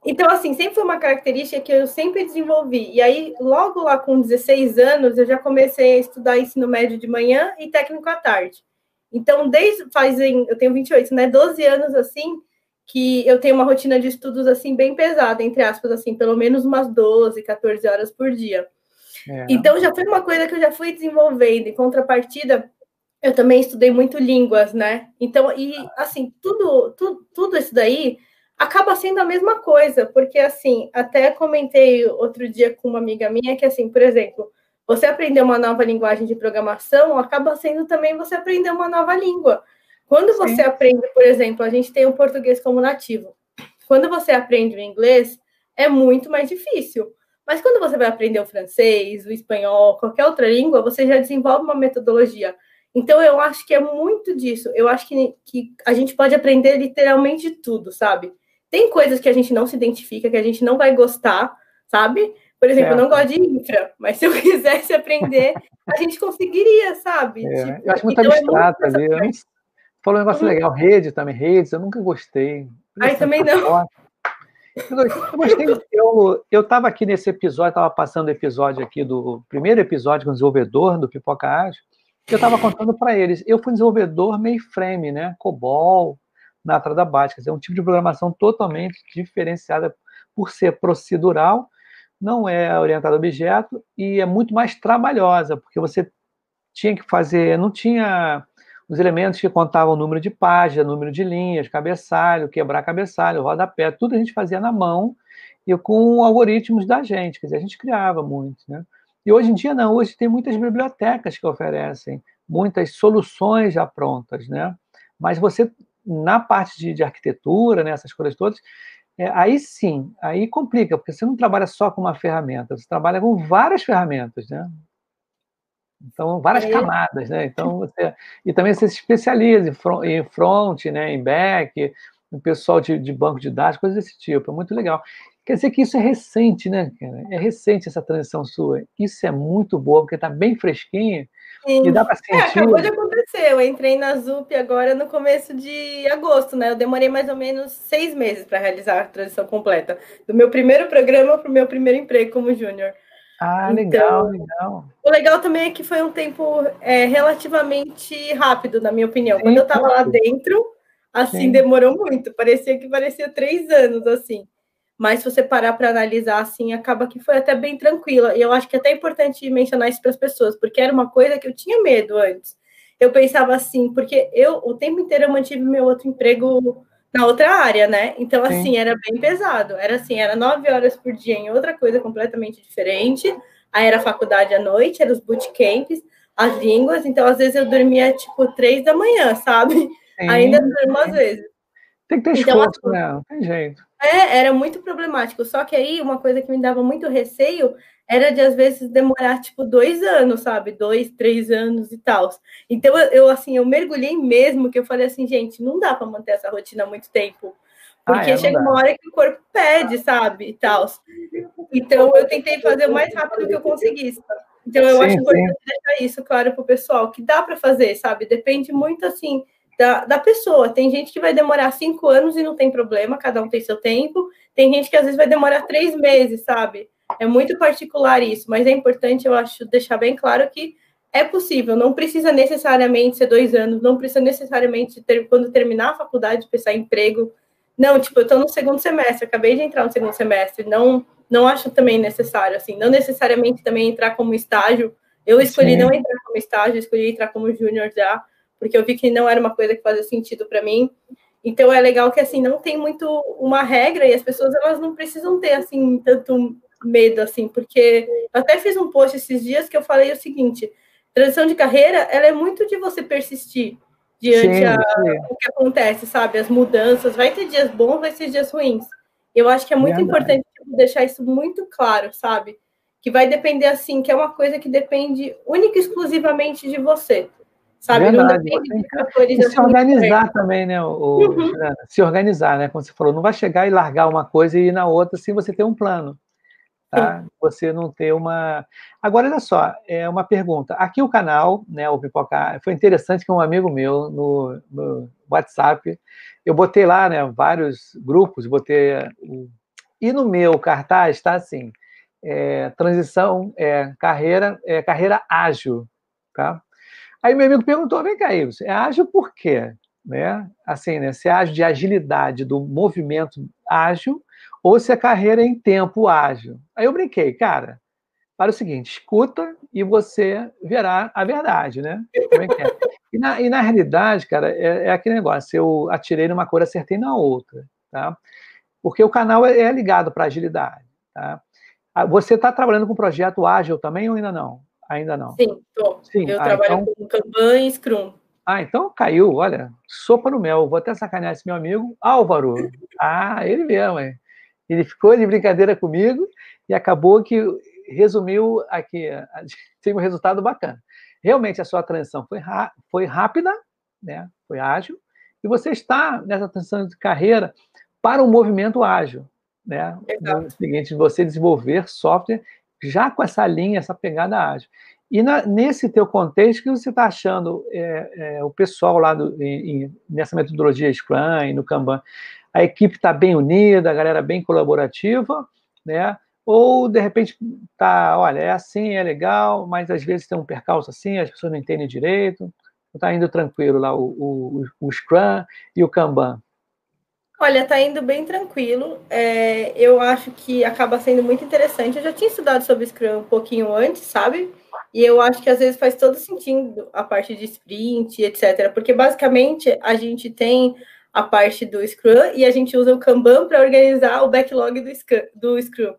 Então, assim, sempre foi uma característica que eu sempre desenvolvi. E aí, logo lá com 16 anos, eu já comecei a estudar ensino médio de manhã e técnico à tarde. Então, desde fazem, eu tenho 28, né? 12 anos assim, que eu tenho uma rotina de estudos assim bem pesada, entre aspas, assim, pelo menos umas 12, 14 horas por dia. É. Então já foi uma coisa que eu já fui desenvolvendo. Em contrapartida, eu também estudei muito línguas, né? Então, e assim, tudo, tudo, tudo isso daí acaba sendo a mesma coisa, porque assim, até comentei outro dia com uma amiga minha que assim, por exemplo, você aprender uma nova linguagem de programação acaba sendo também você aprender uma nova língua. Quando você Sim. aprende, por exemplo, a gente tem o português como nativo. Quando você aprende o inglês, é muito mais difícil, Mas quando você vai aprender o francês, o espanhol, qualquer outra língua, você já desenvolve uma metodologia. Então, eu acho que é muito disso. Eu acho que, que a gente pode aprender literalmente tudo, sabe? Tem coisas que a gente não se identifica, que a gente não vai gostar, sabe? Por exemplo, certo. eu não gosto de infra, mas se eu quisesse aprender, a gente conseguiria, sabe? É, tipo, eu acho muito então abstrato é muito ali. Falou um negócio uhum. legal, rede também, redes, eu nunca gostei. Ai, também não. Eu gostei, eu, eu estava aqui nesse episódio, estava passando o episódio aqui do primeiro episódio com o desenvolvedor do Pipoca Ágil, eu estava contando para eles. Eu fui desenvolvedor mainframe, né? COBOL, na da Básica. É um tipo de programação totalmente diferenciada por ser procedural, não é orientada a objeto e é muito mais trabalhosa, porque você tinha que fazer, não tinha os elementos que contavam o número de página, número de linhas, cabeçalho, quebrar cabeçalho, rodapé, tudo a gente fazia na mão e com algoritmos da gente, quer dizer, a gente criava muito, né? E hoje em dia não, hoje tem muitas bibliotecas que oferecem muitas soluções já prontas, né? Mas você, na parte de, de arquitetura, né, essas coisas todas, é, aí sim, aí complica, porque você não trabalha só com uma ferramenta, você trabalha com várias ferramentas, né? Então, várias é. camadas, né? Então, você, e também você se especializa em front, né? em back, o pessoal de, de, banco de dados, coisas desse tipo. É muito legal. Quer dizer que isso é recente, né? É recente essa transição sua. Isso é muito boa, porque está bem fresquinha Sim. e dá para é, sentir. É, acabou de acontecer. Eu entrei na ZUP agora no começo de agosto, né? Eu demorei mais ou menos seis meses para realizar a transição completa. Do meu primeiro programa para o meu primeiro emprego como júnior. Ah, legal, então, legal. O legal também é que foi um tempo é, relativamente rápido, na minha opinião. Sim, Quando eu estava lá dentro, assim, Sim. demorou muito. Parecia que parecia três anos, assim. Mas se você parar para analisar, assim, acaba que foi até bem tranquila. E eu acho que é até importante mencionar isso para as pessoas, porque era uma coisa que eu tinha medo antes. Eu pensava assim, porque eu, o tempo inteiro, eu mantive meu outro emprego na outra área, né? Então, Sim. assim, era bem pesado. Era assim, era nove horas por dia em outra coisa completamente diferente. Aí era faculdade à noite, eram os bootcamps, as línguas. Então, às vezes eu dormia, tipo, três da manhã, sabe? Sim. Ainda durmo às vezes. Tem que ter então, esforço, assim, né? Tem jeito. É, era muito problemático. Só que aí, uma coisa que me dava muito receio era de às vezes demorar tipo dois anos, sabe? Dois, três anos e tal. Então eu, assim, eu mergulhei mesmo que eu falei assim, gente, não dá para manter essa rotina muito tempo. Porque ah, é, chega uma hora que o corpo pede, sabe? E tal. Então eu tentei fazer o mais rápido que eu conseguisse. Então eu sim, acho importante sim. deixar isso claro para o pessoal, que dá para fazer, sabe? Depende muito assim da, da pessoa. Tem gente que vai demorar cinco anos e não tem problema, cada um tem seu tempo. Tem gente que às vezes vai demorar três meses, sabe? É muito particular isso, mas é importante, eu acho, deixar bem claro que é possível, não precisa necessariamente ser dois anos, não precisa necessariamente ter, quando terminar a faculdade, pensar em emprego. Não, tipo, eu estou no segundo semestre, acabei de entrar no segundo semestre, não, não acho também necessário, assim, não necessariamente também entrar como estágio. Eu escolhi Sim. não entrar como estágio, escolhi entrar como júnior já, porque eu vi que não era uma coisa que fazia sentido para mim. Então é legal que assim não tem muito uma regra e as pessoas elas não precisam ter assim tanto medo, assim, porque eu até fiz um post esses dias que eu falei o seguinte: transição de carreira, ela é muito de você persistir diante sim, a, sim. o que acontece, sabe? As mudanças, vai ter dias bons, vai ter dias ruins. Eu acho que é muito Verdade. importante deixar isso muito claro, sabe? Que vai depender assim, que é uma coisa que depende única e exclusivamente de você. Sabe? Verdade. Não depende de fatores e se organizar também, né? O, uhum. Se organizar, né? Como você falou, não vai chegar e largar uma coisa e ir na outra sem você ter um plano tá? Você não ter uma. Agora, olha só, é uma pergunta. Aqui o canal, né, o Pipoca, foi interessante que um amigo meu no, no WhatsApp, eu botei lá, né, vários grupos, botei. E no meu cartaz está assim: é, transição, é, carreira, é, carreira ágil, tá? Aí meu amigo perguntou: vem cá, Ives, é ágil por quê? Né? Assim, né? Se é ágil de agilidade do movimento ágil ou se a carreira é em tempo ágil. Aí eu brinquei, cara, para o seguinte, escuta e você verá a verdade, né? É é? E na, e na realidade, cara, é, é, aquele negócio, eu atirei numa cor, acertei na outra, tá? Porque o canal é, é ligado para agilidade, tá? Ah, você está trabalhando com projeto ágil também ou ainda não? Ainda não? Sim, estou. Eu ah, trabalho então... com Kanban e Scrum. Ah, então caiu, olha, sopa no mel. Vou até sacanear esse meu amigo, Álvaro. Ah, ele mesmo, hein? Ele ficou de brincadeira comigo e acabou que resumiu aqui, teve um resultado bacana. Realmente a sua transição foi, foi rápida, né? foi ágil, e você está nessa transição de carreira para um movimento ágil. Né? Exato. O seguinte, você desenvolver software já com essa linha, essa pegada ágil. E na, nesse teu contexto, que você está achando é, é, o pessoal lá do, em, nessa metodologia Scrum e no Kanban? A equipe está bem unida, a galera bem colaborativa, né? Ou, de repente, tá, olha, é assim, é legal, mas às vezes tem um percalço assim, as pessoas não entendem direito, está indo tranquilo lá o, o, o Scrum e o Kanban? Olha, tá indo bem tranquilo. É, eu acho que acaba sendo muito interessante. Eu já tinha estudado sobre Scrum um pouquinho antes, sabe? E eu acho que às vezes faz todo sentido a parte de sprint, etc. Porque basicamente a gente tem a parte do Scrum e a gente usa o Kanban para organizar o backlog do, do Scrum.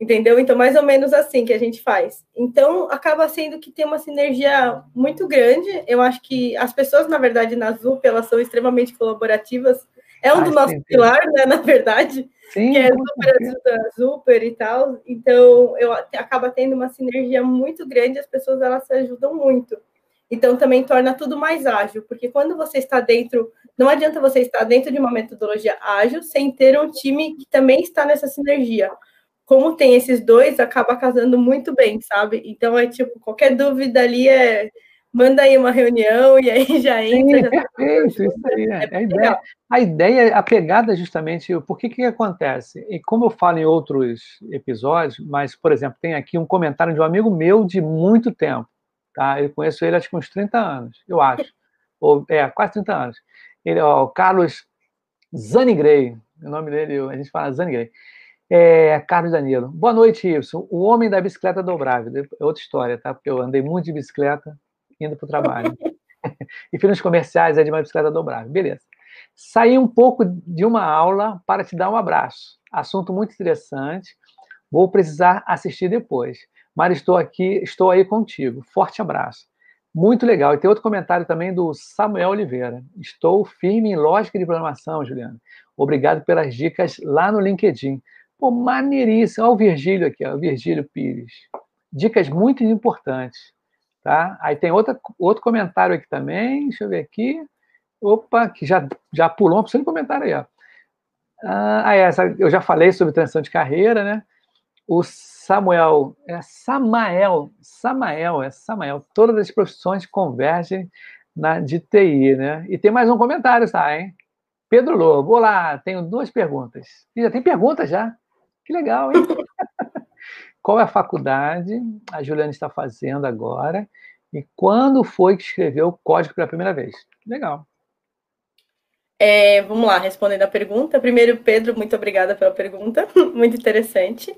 Entendeu? Então, mais ou menos assim que a gente faz. Então, acaba sendo que tem uma sinergia muito grande. Eu acho que as pessoas, na verdade, na ZUP, elas são extremamente colaborativas. É um do nosso sim, pilar, né, na verdade, sim, que é super ajuda super e tal. Então, eu acaba tendo uma sinergia muito grande, as pessoas elas se ajudam muito. Então, também torna tudo mais ágil, porque quando você está dentro, não adianta você estar dentro de uma metodologia ágil sem ter um time que também está nessa sinergia como tem esses dois, acaba casando muito bem, sabe? Então é tipo, qualquer dúvida ali é manda aí uma reunião e aí já entra. Sim, já tá perfeito, isso aí. É, é a, ideia, a ideia, a pegada é justamente, por que que acontece? E como eu falo em outros episódios, mas, por exemplo, tem aqui um comentário de um amigo meu de muito tempo, tá? Eu conheço ele acho que uns 30 anos, eu acho. Ou, é, quase 30 anos. Ele, ó, o Carlos Zanigrey, o nome dele, a gente fala Zanigrey. É, Carlos Danilo. Boa noite, Ibson. O homem da bicicleta dobrável. É outra história, tá? Porque eu andei muito de bicicleta indo para o trabalho. e fiz nos comerciais é de uma bicicleta dobrável. Beleza. Saí um pouco de uma aula para te dar um abraço. Assunto muito interessante. Vou precisar assistir depois. Mas estou aqui, estou aí contigo. Forte abraço. Muito legal. E tem outro comentário também do Samuel Oliveira. Estou firme em lógica de programação, Juliana. Obrigado pelas dicas lá no LinkedIn. Pô, maneiríssimo. Olha o Virgílio aqui, ó, o Virgílio Pires. Dicas muito importantes. Tá? Aí tem outra, outro comentário aqui também. Deixa eu ver aqui. Opa, que já, já pulou opção de comentário aí. Ó. Ah, essa, eu já falei sobre transição de carreira, né? O Samuel, é Samael, Samael, é Samael. Todas as profissões convergem na de TI, né? E tem mais um comentário, tá, hein? Pedro Lobo, olá, tenho duas perguntas. E já tem pergunta já? Que legal, hein? Qual é a faculdade a Juliana está fazendo agora? E quando foi que escreveu o código pela primeira vez? Legal. É, vamos lá, respondendo a pergunta. Primeiro, Pedro, muito obrigada pela pergunta, muito interessante.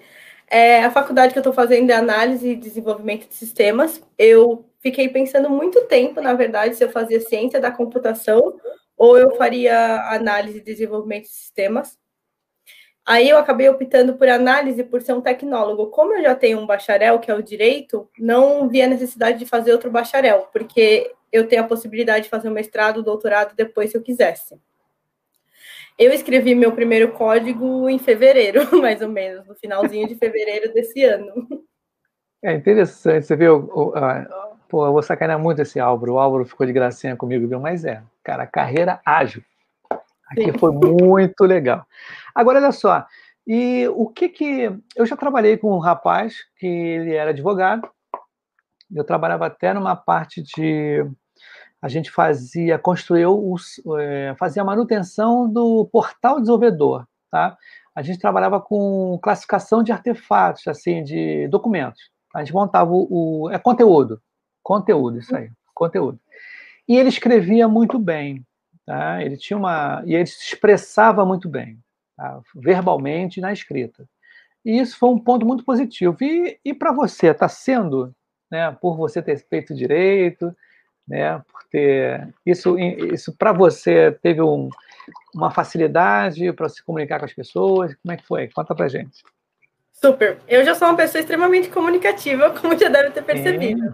É, a faculdade que eu estou fazendo é análise e desenvolvimento de sistemas. Eu fiquei pensando muito tempo, na verdade, se eu fazia ciência da computação ou eu faria análise e desenvolvimento de sistemas. Aí eu acabei optando por análise por ser um tecnólogo. Como eu já tenho um bacharel, que é o direito, não vi a necessidade de fazer outro bacharel, porque eu tenho a possibilidade de fazer um mestrado, doutorado depois se eu quisesse. Eu escrevi meu primeiro código em fevereiro, mais ou menos, no finalzinho de fevereiro desse ano. É interessante, você viu, pô, eu vou sacanear muito esse Álvaro, o Álvaro ficou de gracinha comigo, viu? Mas é, cara, carreira ágil. Aqui Sim. foi muito legal. Agora, olha só, e o que que... Eu já trabalhei com um rapaz que ele era advogado, eu trabalhava até numa parte de... A gente fazia, construiu, é, fazia a manutenção do portal desenvolvedor, tá? A gente trabalhava com classificação de artefatos, assim, de documentos. A gente montava o... o é conteúdo, conteúdo, isso aí, conteúdo. E ele escrevia muito bem, tá? Ele tinha uma... E ele se expressava muito bem tá? verbalmente na escrita. E isso foi um ponto muito positivo. E, e para você, está sendo, né, por você ter feito direito, né, por ter isso, isso para você teve um, uma facilidade para se comunicar com as pessoas? Como é que foi? Conta para gente. Super. Eu já sou uma pessoa extremamente comunicativa, como já deve ter percebido.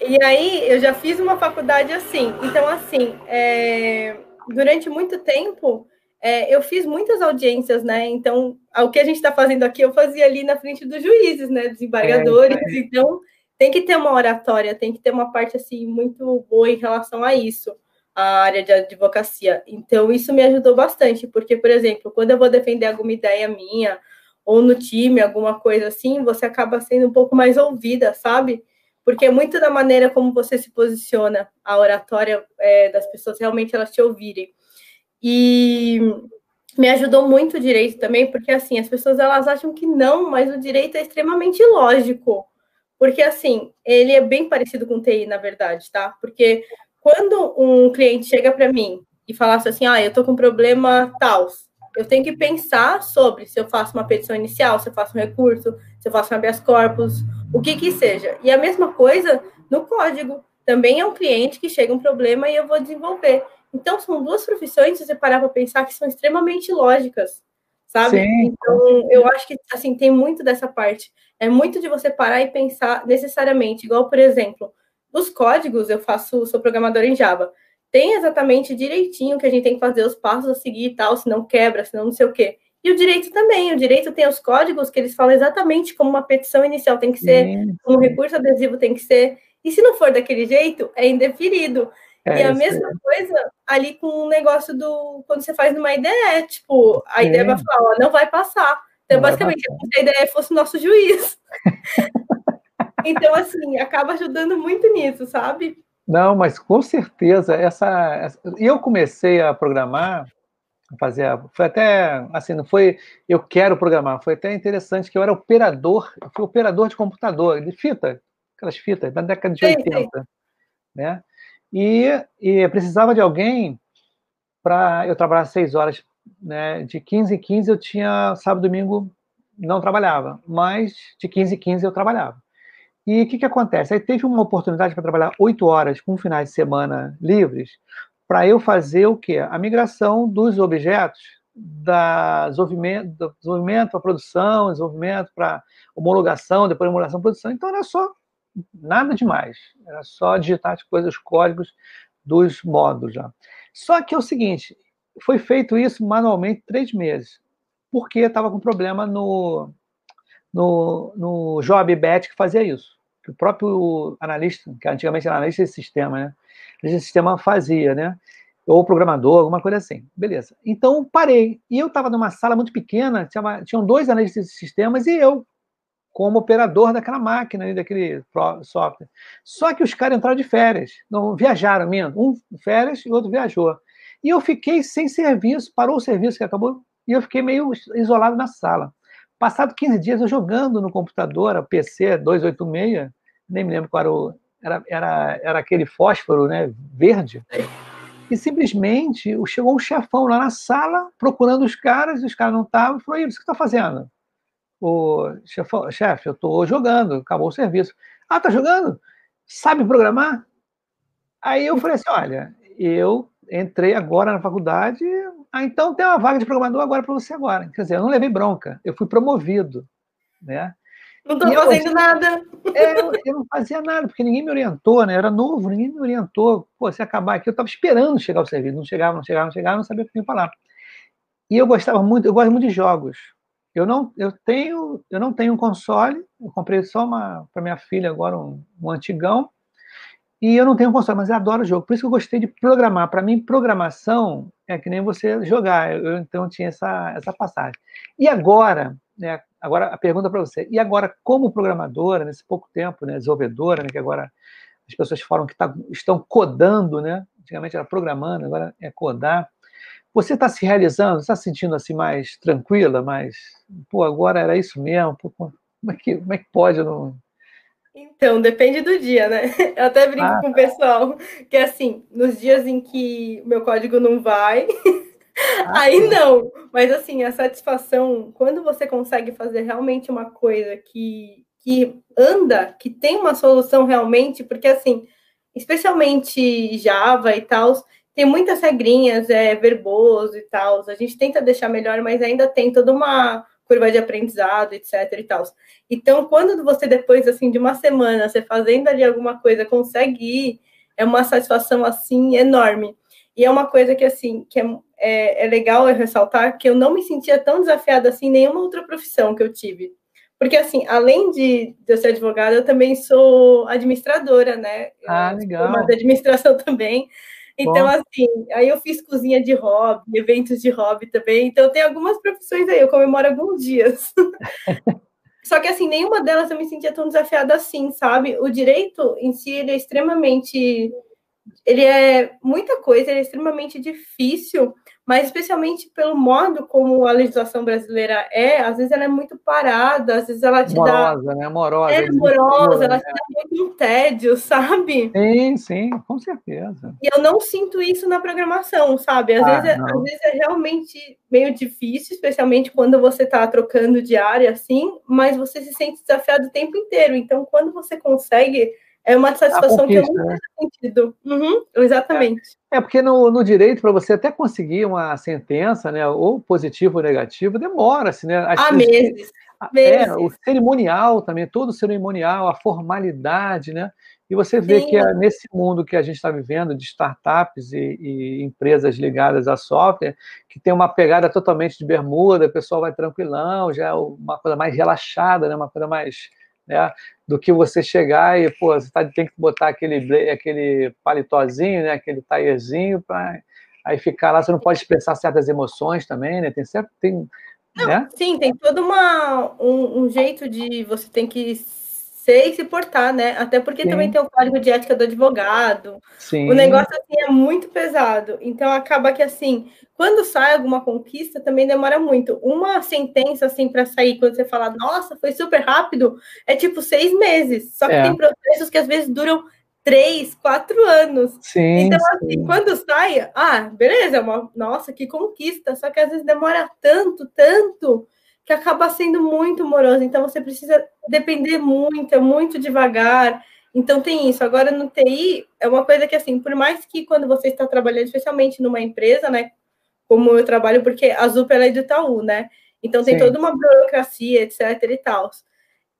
E aí, eu já fiz uma faculdade assim. Então, assim, é... durante muito tempo, é, eu fiz muitas audiências, né? Então, o que a gente está fazendo aqui, eu fazia ali na frente dos juízes, né? Desembargadores. É, então, tem que ter uma oratória, tem que ter uma parte assim muito boa em relação a isso, a área de advocacia. Então, isso me ajudou bastante, porque, por exemplo, quando eu vou defender alguma ideia minha, ou no time, alguma coisa assim, você acaba sendo um pouco mais ouvida, sabe? Porque é muito da maneira como você se posiciona, a oratória é, das pessoas realmente elas te ouvirem. E me ajudou muito o direito também, porque assim, as pessoas elas acham que não, mas o direito é extremamente lógico. Porque, assim, ele é bem parecido com o TI, na verdade, tá? Porque quando um cliente chega para mim e fala assim, ah, eu tô com problema tal, eu tenho que pensar sobre se eu faço uma petição inicial, se eu faço um recurso, se eu faço um habeas corpus, o que que seja. E a mesma coisa no código. Também é um cliente que chega um problema e eu vou desenvolver. Então, são duas profissões, se você parar para pensar, que são extremamente lógicas sabe? Sim. Então, eu acho que, assim, tem muito dessa parte. É muito de você parar e pensar necessariamente, igual, por exemplo, os códigos, eu faço, sou programador em Java, tem exatamente direitinho que a gente tem que fazer os passos a seguir e tal, senão quebra, senão não sei o quê. E o direito também, o direito tem os códigos que eles falam exatamente como uma petição inicial tem que ser, como um recurso adesivo tem que ser, e se não for daquele jeito, é indeferido. É, e a mesma é. coisa ali com o negócio do. Quando você faz numa ideia, tipo, a é. ideia vai falar, ó, não vai passar. Então, não basicamente, a ideia fosse o nosso juiz. então, assim, acaba ajudando muito nisso, sabe? Não, mas com certeza, essa. Eu comecei a programar, a fazer. Foi até. Assim, não foi. Eu quero programar, foi até interessante que eu era operador, eu fui operador de computador, de fita, aquelas fitas, da década de sim, 80. Sim. Né? E, e precisava de alguém para eu trabalhar seis horas, né? De 15 em 15 eu tinha sábado e domingo não trabalhava, mas de 15 em 15 eu trabalhava. E o que, que acontece? Aí teve uma oportunidade para trabalhar oito horas com finais de semana livres, para eu fazer o quê? A migração dos objetos da desenvolvimento, do desenvolvimento para produção, desenvolvimento para homologação, depois homologação para produção. Então era só nada demais. Era só digitar as coisas, os códigos dos módulos já. Só que é o seguinte, foi feito isso manualmente três meses, porque estava com problema no, no, no Job Bet que fazia isso. Que o próprio analista, que antigamente era analista de sistema, né? Sistema fazia, né? Ou programador, alguma coisa assim. Beleza. Então, parei. E eu estava numa sala muito pequena, tinha, tinham dois analistas de sistemas e eu, como operador daquela máquina, daquele software. Só que os caras entraram de férias, não viajaram, mesmo. Um férias e outro viajou. E eu fiquei sem serviço, parou o serviço que acabou, e eu fiquei meio isolado na sala. Passado 15 dias, eu jogando no computador, a PC 286, nem me lembro qual era o. Era, era, era aquele fósforo né, verde. E simplesmente chegou um chefão lá na sala, procurando os caras, os caras não estavam, falou: e o que você está fazendo? o chefe, eu estou jogando, acabou o serviço. Ah, tá jogando? Sabe programar? Aí eu falei assim, olha, eu entrei agora na faculdade, ah, então tem uma vaga de programador agora para você agora. Quer dizer, eu não levei bronca, eu fui promovido, né? Não estou fazendo eu, nada. É, eu, eu, não fazia nada, porque ninguém me orientou, né? Eu era novo, ninguém me orientou. Pô, se acabar aqui, eu estava esperando chegar o serviço. Não chegava, não chegava, não chegava, não sabia o que ia falar. E eu gostava muito, eu gosto muito de jogos. Eu não, eu tenho, eu não tenho um console. Eu comprei só uma para minha filha agora um, um antigão. E eu não tenho console, mas eu adoro o jogo. Por isso que eu gostei de programar. Para mim, programação é que nem você jogar. Eu, então tinha essa essa passagem. E agora, né? Agora a pergunta para você. E agora, como programadora nesse pouco tempo, né? Desenvolvedora, né? Que agora as pessoas falam que tá, estão codando, né? Antigamente era programando, agora é codar. Você está se realizando, está se sentindo assim mais tranquila, mais, pô, agora era isso mesmo, pô, como, é que, como é que pode não... Então, depende do dia, né? Eu até brinco ah, com o tá. pessoal que, assim, nos dias em que meu código não vai, ah, aí não. Mas, assim, a satisfação, quando você consegue fazer realmente uma coisa que, que anda, que tem uma solução realmente, porque, assim, especialmente Java e tal, tem muitas regrinhas, é verboso e tal. A gente tenta deixar melhor, mas ainda tem toda uma curva de aprendizado, etc e tal. Então, quando você depois assim de uma semana, você fazendo ali alguma coisa, consegue ir, é uma satisfação assim enorme. E é uma coisa que assim, que é, é, é legal ressaltar que eu não me sentia tão desafiada assim em nenhuma outra profissão que eu tive. Porque, assim, além de, de eu ser advogada, eu também sou administradora, né? Ah, legal. Uma administração também. Então, Bom. assim, aí eu fiz cozinha de hobby, eventos de hobby também. Então, tem algumas profissões aí, eu comemoro alguns dias. Só que, assim, nenhuma delas eu me sentia tão desafiada assim, sabe? O direito em si, ele é extremamente. Ele é muita coisa, ele é extremamente difícil mas especialmente pelo modo como a legislação brasileira é, às vezes ela é muito parada, às vezes ela te amorosa, dá... Né? Amorosa, é amorosa, ela te dá muito um tédio, sabe? Sim, sim, com certeza. E eu não sinto isso na programação, sabe? Às, ah, vezes, é, às vezes é realmente meio difícil, especialmente quando você está trocando de área assim, mas você se sente desafiado o tempo inteiro. Então, quando você consegue é uma satisfação que eu não né? sentido. Uhum, exatamente. É, é, porque no, no direito, para você até conseguir uma sentença, né, ou positivo ou negativo, demora-se, né? Há meses. É, o cerimonial também, todo o cerimonial, a formalidade, né? E você vê Sim. que é nesse mundo que a gente está vivendo, de startups e, e, empresas ligadas a software, que tem uma pegada totalmente de bermuda, o pessoal vai tranquilão, já é uma coisa mais relaxada, né? uma coisa mais né? Do que você chegar e, pô, você tá, tem que botar aquele, aquele paletózinho, né? Aquele taierzinho para aí ficar lá, você não pode expressar certas emoções também, né? Tem certo, tem, não, né? Sim, tem todo uma, um, um jeito de você tem que ser e se portar, né? Até porque Sim. também tem o código de ética do advogado. Sim. O negócio assim é muito pesado. Então acaba que assim, quando sai alguma conquista, também demora muito. Uma sentença assim para sair, quando você fala, nossa, foi super rápido, é tipo seis meses. Só que é. tem processos que às vezes duram três, quatro anos. Sim, então, assim, sim. quando sai, ah, beleza, é uma, nossa, que conquista. Só que às vezes demora tanto, tanto que acaba sendo muito moroso. Então você precisa depender muito, é muito devagar. Então tem isso. Agora no TI é uma coisa que assim, por mais que quando você está trabalhando, especialmente numa empresa, né, como eu trabalho, porque a ZUP é do Itaú, né? Então tem Sim. toda uma burocracia, etc e tal.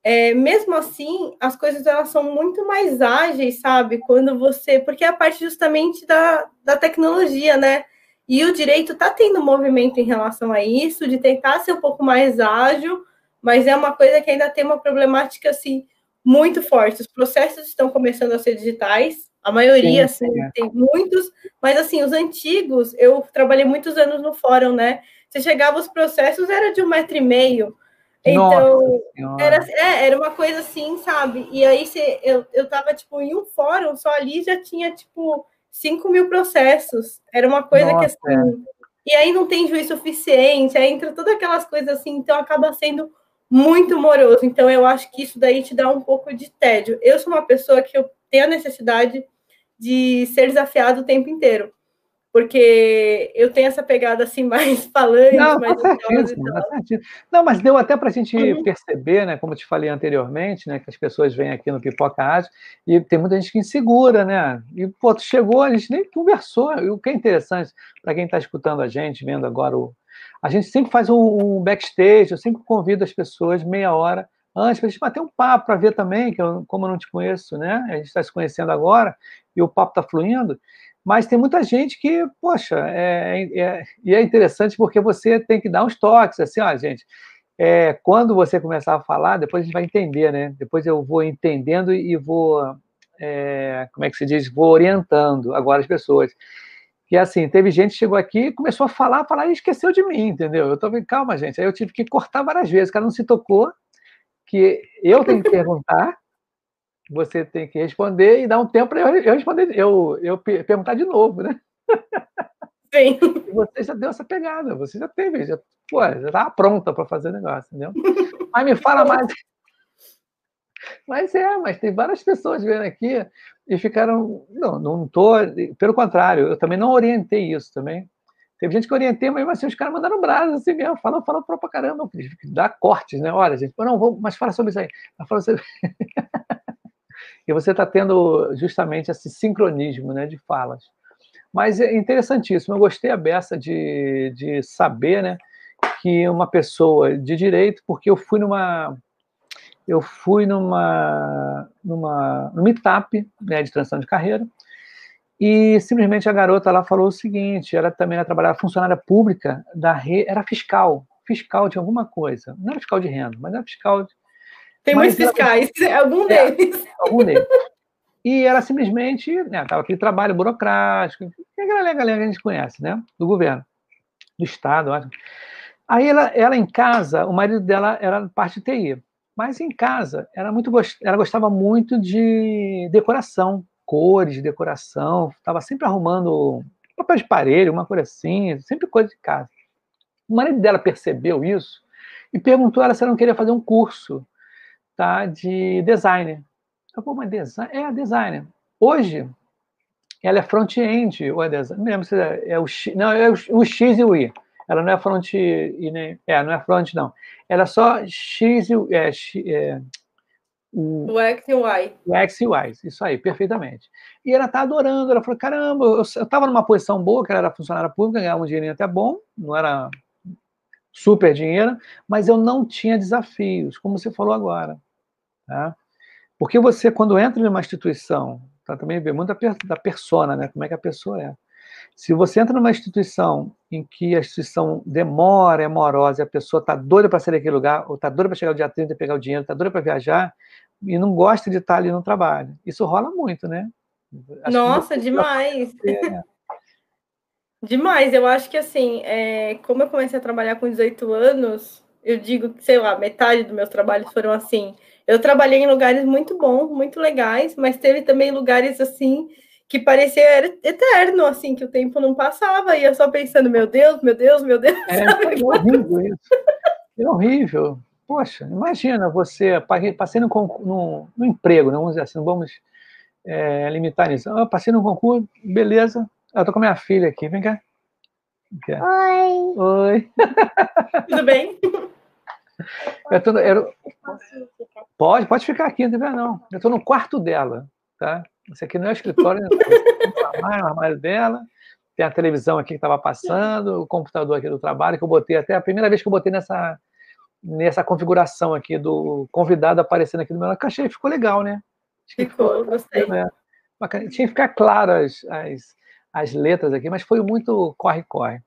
É, mesmo assim, as coisas elas são muito mais ágeis, sabe? Quando você, porque é a parte justamente da, da tecnologia, né? E o direito está tendo movimento em relação a isso, de tentar ser um pouco mais ágil, mas é uma coisa que ainda tem uma problemática assim muito forte. Os processos estão começando a ser digitais, a maioria, sim, assim, é. tem muitos, mas assim, os antigos, eu trabalhei muitos anos no fórum, né? Você chegava, os processos era de um metro e meio. Então, era, é, era uma coisa assim, sabe? E aí você, eu, eu tava, tipo, em um fórum, só ali já tinha, tipo, 5 mil processos. Era uma coisa Nossa, que assim. É. E aí não tem juiz suficiente, aí entra todas aquelas coisas assim, então acaba sendo muito moroso. Então eu acho que isso daí te dá um pouco de tédio. Eu sou uma pessoa que eu tenho a necessidade de ser desafiado o tempo inteiro porque eu tenho essa pegada assim mais falante, não, mais certíssimo, Não, mas deu até para a gente uhum. perceber, né, como eu te falei anteriormente, né, que as pessoas vêm aqui no Pipoca Rádio e tem muita gente que insegura, né? E pô, chegou, a gente nem conversou. E o que é interessante para quem está escutando a gente, vendo agora o a gente sempre faz um, um backstage, eu sempre convido as pessoas meia hora antes para a gente bater um papo para ver também, que eu, como eu não te conheço, né? A gente está se conhecendo agora e o papo está fluindo. Mas tem muita gente que, poxa, é, é, e é interessante porque você tem que dar uns toques, assim, ó, gente, é, quando você começar a falar, depois a gente vai entender, né? Depois eu vou entendendo e vou, é, como é que se diz, vou orientando agora as pessoas. Que assim, teve gente que chegou aqui começou a falar, falar e esqueceu de mim, entendeu? Eu bem, calma, gente. Aí eu tive que cortar várias vezes, o cara não se tocou, que eu tenho que perguntar, você tem que responder e dar um tempo para eu, eu, responder, eu, eu perguntar de novo, né? Sim. E você já deu essa pegada, você já teve, já, pô, já estava pronta para fazer o negócio, entendeu? Mas me fala mais. Mas é, mas tem várias pessoas vendo aqui e ficaram. Não, não estou. Pelo contrário, eu também não orientei isso também. Teve gente que orientei, mas assim, os caras mandaram braço assim mesmo, falam, falam pra caramba, dá cortes, né? Olha, gente, não, vou, mas fala sobre isso aí. Fala sobre... e você está tendo justamente esse sincronismo né, de falas. Mas é interessantíssimo, eu gostei a beça de, de saber né, que uma pessoa de direito, porque eu fui numa. Eu fui numa, numa, numa meetup né, de transição de carreira, E simplesmente a garota lá falou o seguinte: ela também era trabalhava funcionária pública da rede, era fiscal, fiscal de alguma coisa. Não era fiscal de renda, mas era fiscal. De, Tem muitos fiscais, ela, algum é, deles. Algum deles. E ela simplesmente, né, estava aquele trabalho burocrático, aquela galera que a gente conhece, né, do governo, do Estado, acho. Aí ela, ela em casa, o marido dela era parte de TI, mas em casa ela, muito, ela gostava muito de decoração, cores, decoração, estava sempre arrumando papel de parede, uma coisa assim, sempre coisa de casa. O marido dela percebeu isso e perguntou a ela se ela não queria fazer um curso tá, de designer. Eu falei, mas design? É, designer. Hoje, ela é front-end, ou é design? Não lembro se é, é o X, não, é o, o X e o Y. Ela não é front e nem. É, não é front, não. Ela é só X e é, é, o, o X e o Y. O X e o Y, isso aí, perfeitamente. E ela tá adorando, ela falou: caramba, eu, eu tava numa posição boa, que ela era funcionária pública, ganhava um dinheirinho até bom, não era super dinheiro, mas eu não tinha desafios, como você falou agora. Tá? Porque você, quando entra em uma instituição, tá, também vê muito da, da persona, né? como é que a pessoa é. Se você entra numa instituição em que a instituição demora, é morosa, e a pessoa está doida para sair daquele lugar, ou está doida para chegar o dia 30 e pegar o dinheiro, está doida para viajar, e não gosta de estar tá ali no trabalho. Isso rola muito, né? Acho Nossa, demais! É. demais. Eu acho que, assim, é, como eu comecei a trabalhar com 18 anos, eu digo que, sei lá, metade dos meus trabalhos foram assim. Eu trabalhei em lugares muito bons, muito legais, mas teve também lugares, assim, que parecia eterno, assim, que o tempo não passava, e eu só pensando, meu Deus, meu Deus, meu Deus. É, é horrível isso. É horrível. Poxa, imagina você, passei no, no, no emprego, né, vamos dizer assim, não vamos é, limitar isso. Eu passei no concurso, beleza. Eu tô com minha filha aqui, vem cá. Oi. Oi. Tudo bem? Eu tô, eu, pode, pode ficar aqui, não tem não. Eu estou no quarto dela, tá? Esse aqui não é o escritório, né? o armário dela. Tem a televisão aqui que estava passando, o computador aqui do trabalho, que eu botei até a primeira vez que eu botei nessa, nessa configuração aqui do convidado aparecendo aqui no meu que achei ficou legal, né? Ficou, gostei. É, Tinha que ficar claras as, as, as letras aqui, mas foi muito corre-corre.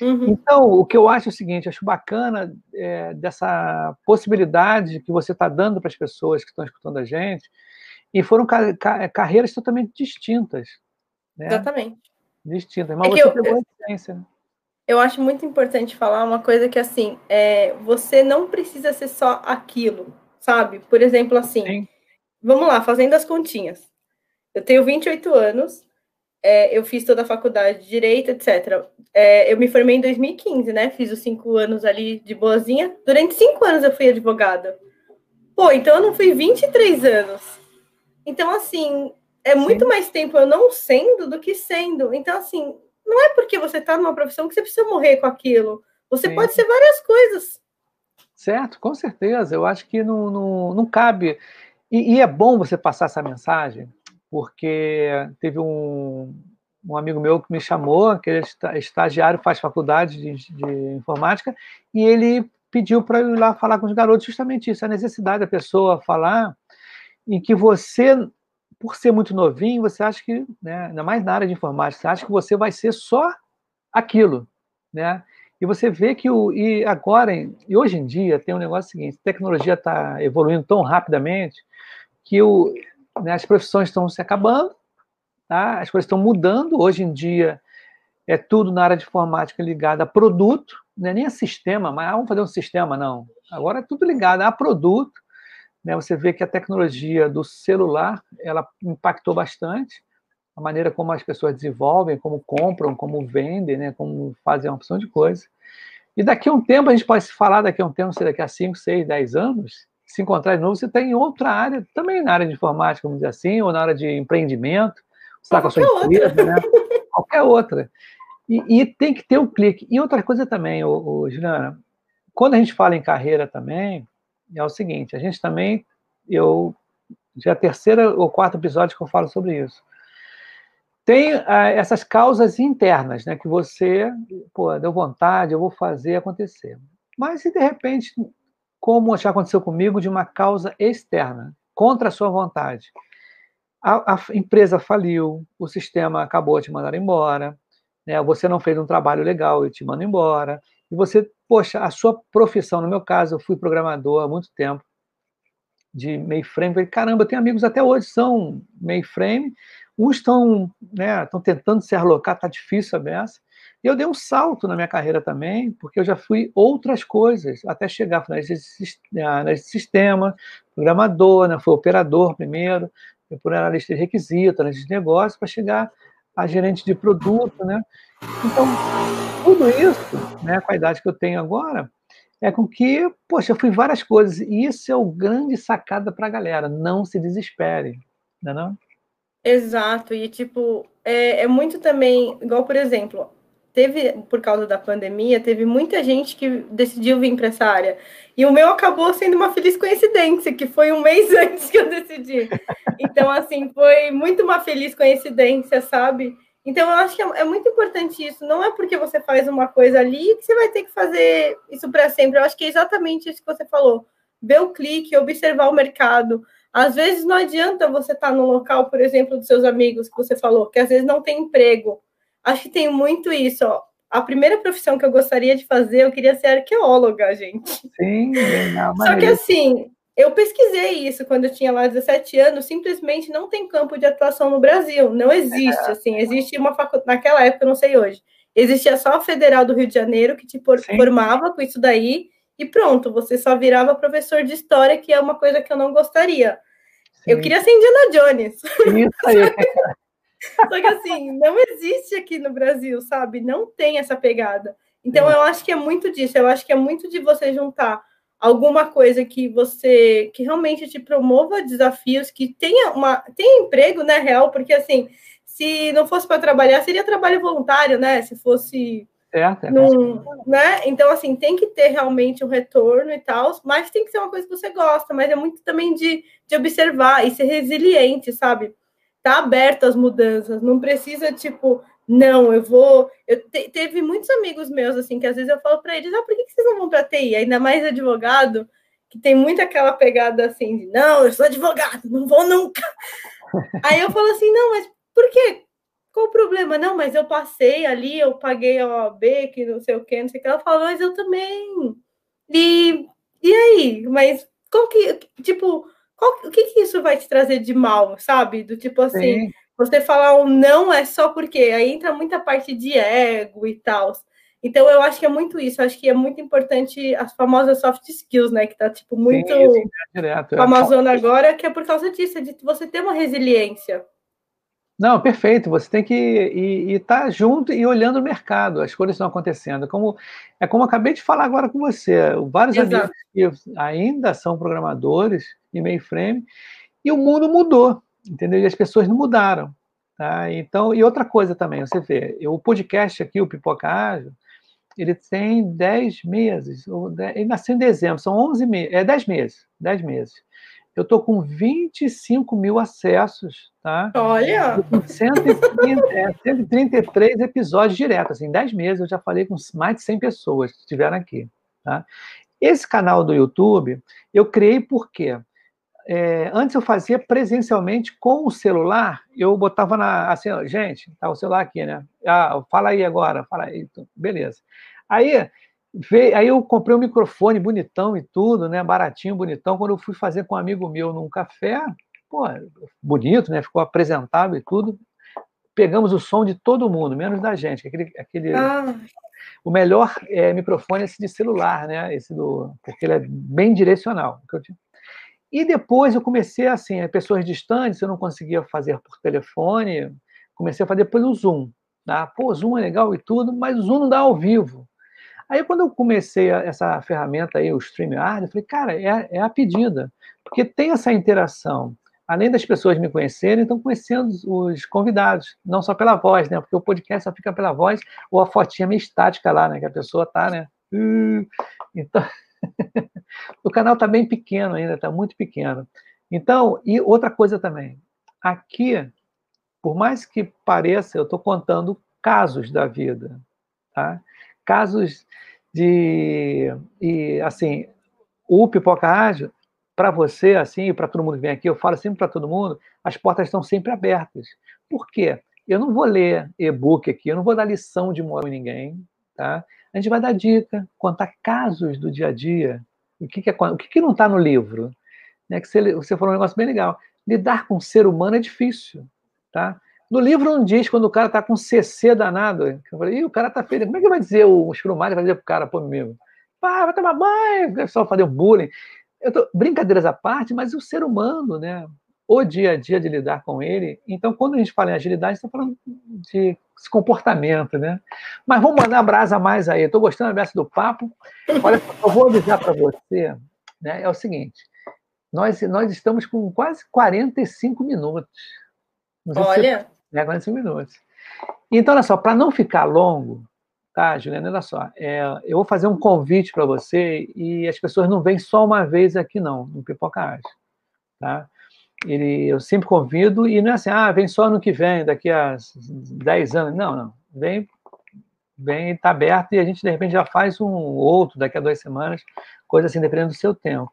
Uhum. Então, o que eu acho é o seguinte, acho bacana é, dessa possibilidade que você está dando para as pessoas que estão escutando a gente, e foram ca ca carreiras totalmente distintas. Né? Exatamente. Distintas, mas é você eu, pegou a essência. Né? Eu acho muito importante falar uma coisa que, assim, é, você não precisa ser só aquilo, sabe? Por exemplo, assim, Sim. vamos lá, fazendo as continhas. Eu tenho 28 anos, é, eu fiz toda a faculdade de Direito, etc. É, eu me formei em 2015, né? Fiz os cinco anos ali de boazinha. Durante cinco anos eu fui advogada. Pô, então eu não fui 23 anos. Então, assim, é muito Sim. mais tempo eu não sendo do que sendo. Então, assim, não é porque você está numa profissão que você precisa morrer com aquilo. Você Sim. pode ser várias coisas. Certo, com certeza. Eu acho que não, não, não cabe. E, e é bom você passar essa mensagem, porque teve um, um amigo meu que me chamou, que é estagiário, faz faculdade de, de informática, e ele pediu para eu ir lá falar com os garotos justamente isso, a necessidade da pessoa falar em que você, por ser muito novinho, você acha que, né, ainda mais na área de informática, você acha que você vai ser só aquilo, né? E você vê que o e agora e hoje em dia tem um negócio seguinte: a tecnologia está evoluindo tão rapidamente que o, né, as profissões estão se acabando, tá? As coisas estão mudando. Hoje em dia é tudo na área de informática ligado a produto, não é nem a sistema, mas ah, vamos fazer um sistema não. Agora é tudo ligado a produto né, você vê que a tecnologia do celular ela impactou bastante a maneira como as pessoas desenvolvem, como compram, como vendem, né, como fazem uma opção de coisa. E daqui a um tempo, a gente pode se falar daqui a um tempo, sei, daqui a 5, 6, 10 anos, se encontrar de novo, você está em outra área, também na área de informática, vamos dizer assim, ou na área de empreendimento, você está com a sua empresa, né? qualquer outra. E, e, tem que ter um clique. E outra coisa também, ô, ô, Juliana, quando a gente fala em carreira também, é o seguinte: a gente também, eu já é a terceira ou quarto episódio que eu falo sobre isso. Tem ah, essas causas internas, né, que você, pô, deu vontade, eu vou fazer acontecer. Mas se de repente, como já aconteceu comigo, de uma causa externa, contra a sua vontade, a, a empresa faliu, o sistema acabou te mandar embora, né? você não fez um trabalho legal e te manda embora, e você, poxa, a sua profissão, no meu caso, eu fui programador há muito tempo, de mainframe, falei, caramba, eu tenho amigos até hoje são mainframe, uns estão né, tentando se alocar, está difícil a beça, e eu dei um salto na minha carreira também, porque eu já fui outras coisas, até chegar nesse sistema, programador, né, fui operador primeiro, por analista de requisito, analista de negócio, para chegar a gerente de produto, né? Então, tudo isso, né, com a idade que eu tenho agora, é com que, poxa, eu fui várias coisas. E isso é o grande sacada para a galera. Não se desespere, não é não? Exato. E, tipo, é, é muito também, igual, por exemplo, teve, por causa da pandemia, teve muita gente que decidiu vir para essa área. E o meu acabou sendo uma feliz coincidência, que foi um mês antes que eu decidi. Então, assim, foi muito uma feliz coincidência, sabe? Então, eu acho que é, é muito importante isso. Não é porque você faz uma coisa ali que você vai ter que fazer isso para sempre. Eu acho que é exatamente isso que você falou. Ver o clique, observar o mercado. Às vezes não adianta você estar tá no local, por exemplo, dos seus amigos que você falou, que às vezes não tem emprego acho que tem muito isso, ó. A primeira profissão que eu gostaria de fazer, eu queria ser arqueóloga, gente. Sim, não, Só que assim, eu pesquisei isso quando eu tinha lá 17 anos, simplesmente não tem campo de atuação no Brasil, não existe, é. assim, existe uma faculdade, naquela época, eu não sei hoje, existia só a Federal do Rio de Janeiro, que te Sim. formava com isso daí, e pronto, você só virava professor de história, que é uma coisa que eu não gostaria. Sim. Eu queria ser Indiana Jones. Isso aí. Só que assim, não existe aqui no Brasil, sabe? Não tem essa pegada. Então é. eu acho que é muito disso, eu acho que é muito de você juntar alguma coisa que você que realmente te promova desafios, que tenha uma tenha emprego, né, real, porque assim, se não fosse para trabalhar, seria trabalho voluntário, né? Se fosse é, é. Num, né? Então, assim, tem que ter realmente um retorno e tal, mas tem que ser uma coisa que você gosta, mas é muito também de, de observar e ser resiliente, sabe? Tá aberto às mudanças, não precisa, tipo, não, eu vou. Eu te, teve muitos amigos meus, assim, que às vezes eu falo para eles, ah, por que, que vocês não vão para TI? Ainda mais advogado, que tem muito aquela pegada assim de não, eu sou advogado, não vou nunca. Aí eu falo assim, não, mas por quê? Qual o problema? Não, mas eu passei ali, eu paguei a OAB, que não sei o que, não sei o que. Ela falou, mas eu também. E, e aí? Mas qual que, tipo, qual, o que, que isso vai te trazer de mal, sabe? Do tipo assim, Sim. você falar um não é só porque aí entra muita parte de ego e tal. Então eu acho que é muito isso, eu acho que é muito importante as famosas soft skills, né? Que tá tipo muito Sim, direto, famosona é. agora, que é por causa disso, é de você ter uma resiliência. Não, perfeito. Você tem que estar tá junto e olhando o mercado, as coisas estão acontecendo. Como, é como eu acabei de falar agora com você. Vários Exato. amigos que ainda são programadores em mainframe, e o mundo mudou, entendeu? E as pessoas não mudaram. Tá? Então, e outra coisa também, você vê, o podcast aqui, o Pipoca Ágil, ele tem 10 meses, ele nasceu em dezembro, são 11 meses, é 10 meses, 10 meses. Eu estou com 25 mil acessos, tá? Olha! 130, é, 133 episódios direto, assim, em 10 meses eu já falei com mais de 100 pessoas que estiveram aqui, tá? Esse canal do YouTube, eu criei porque é, antes eu fazia presencialmente com o celular, eu botava na, assim, gente, tá o celular aqui, né? Ah, fala aí agora, fala aí, então, beleza. Aí Veio, aí eu comprei um microfone bonitão e tudo, né? Baratinho, bonitão. Quando eu fui fazer com um amigo meu num café, pô, bonito, né? Ficou apresentável e tudo. Pegamos o som de todo mundo, menos da gente. Aquele, aquele ah. O melhor é, microfone é esse de celular, né? Esse do, porque ele é bem direcional. E depois eu comecei assim, pessoas distantes, eu não conseguia fazer por telefone, comecei a fazer pelo Zoom. Tá? Pô, Zoom é legal e tudo, mas o Zoom não dá ao vivo. Aí, quando eu comecei a, essa ferramenta aí, o StreamYard, eu falei, cara, é, é, a pedida, porque tem essa interação. Além das pessoas me conhecerem, estão conhecendo os convidados, não só pela voz, né? Porque o podcast só fica pela voz ou a fotinha meio estática lá, né? Que a pessoa tá, né? Então, o canal está bem pequeno ainda, está muito pequeno. Então, e outra coisa também, aqui, por mais que pareça, eu estou contando casos da vida, tá? Casos de. E, assim, o Pipoca Ágil, para você, assim, e para todo mundo que vem aqui, eu falo sempre para todo mundo, as portas estão sempre abertas. Por quê? Eu não vou ler e-book aqui, eu não vou dar lição de moral em ninguém, tá? A gente vai dar dica, contar casos do dia a dia. O que, que, é, o que, que não está no livro? Né? Que você, você falou um negócio bem legal. Lidar com o ser humano é difícil, tá? No livro não diz quando o cara está com CC danado. Eu falei, Ih, o cara está feio. Como é que vai dizer o Schumacher vai dizer pro cara, pô, meu? Ah, vai tomar banho, o só fazer um bullying. Tô, brincadeiras à parte, mas o ser humano, né? O dia a dia de lidar com ele. Então, quando a gente fala em agilidade, está falando de comportamento, né? Mas vamos mandar brasa mais aí. Estou gostando dessa do papo. Olha, eu vou avisar para você, né? É o seguinte: nós, nós estamos com quase 45 minutos. Olha. Né, 45 minutos. Então, olha só, para não ficar longo, Tá, Juliana, olha só. É, eu vou fazer um convite para você e as pessoas não vêm só uma vez aqui, não, no Pipoca Arte. Tá? Ele, eu sempre convido e não é assim, ah, vem só no que vem, daqui a 10 anos. Não, não. Vem, vem, está aberto e a gente, de repente, já faz um outro daqui a duas semanas, coisa assim, dependendo do seu tempo.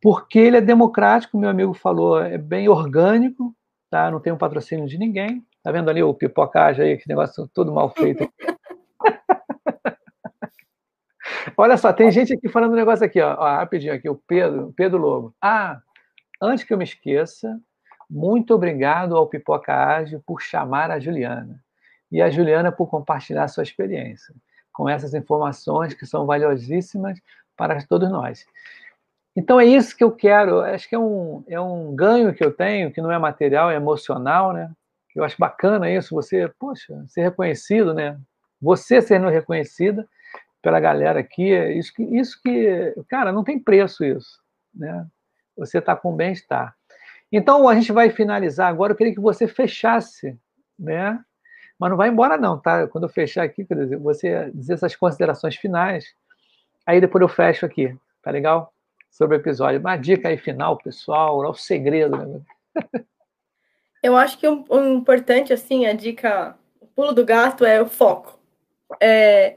Porque ele é democrático, meu amigo falou, é bem orgânico, tá? não tem um patrocínio de ninguém. Tá vendo ali o pipocagem aí, que negócio todo mal feito. Olha só, tem gente aqui falando um negócio aqui, ó, ó, rapidinho aqui, o Pedro, Pedro Lobo. Ah, antes que eu me esqueça, muito obrigado ao Pipoca Ágil por chamar a Juliana e a Juliana por compartilhar sua experiência com essas informações que são valiosíssimas para todos nós. Então é isso que eu quero, acho que é um, é um ganho que eu tenho, que não é material, é emocional, né? Eu acho bacana isso, você, poxa, ser reconhecido, né? Você sendo reconhecida pela galera aqui, isso que, isso que cara, não tem preço isso, né? Você está com bem-estar. Então, a gente vai finalizar agora. Eu queria que você fechasse, né? Mas não vai embora, não, tá? Quando eu fechar aqui, quer dizer, você dizer essas considerações finais, aí depois eu fecho aqui, tá legal? Sobre o episódio. Uma dica aí final, pessoal, é o segredo, né? Eu acho que o um, um importante, assim, a dica, o pulo do gato é o foco. É,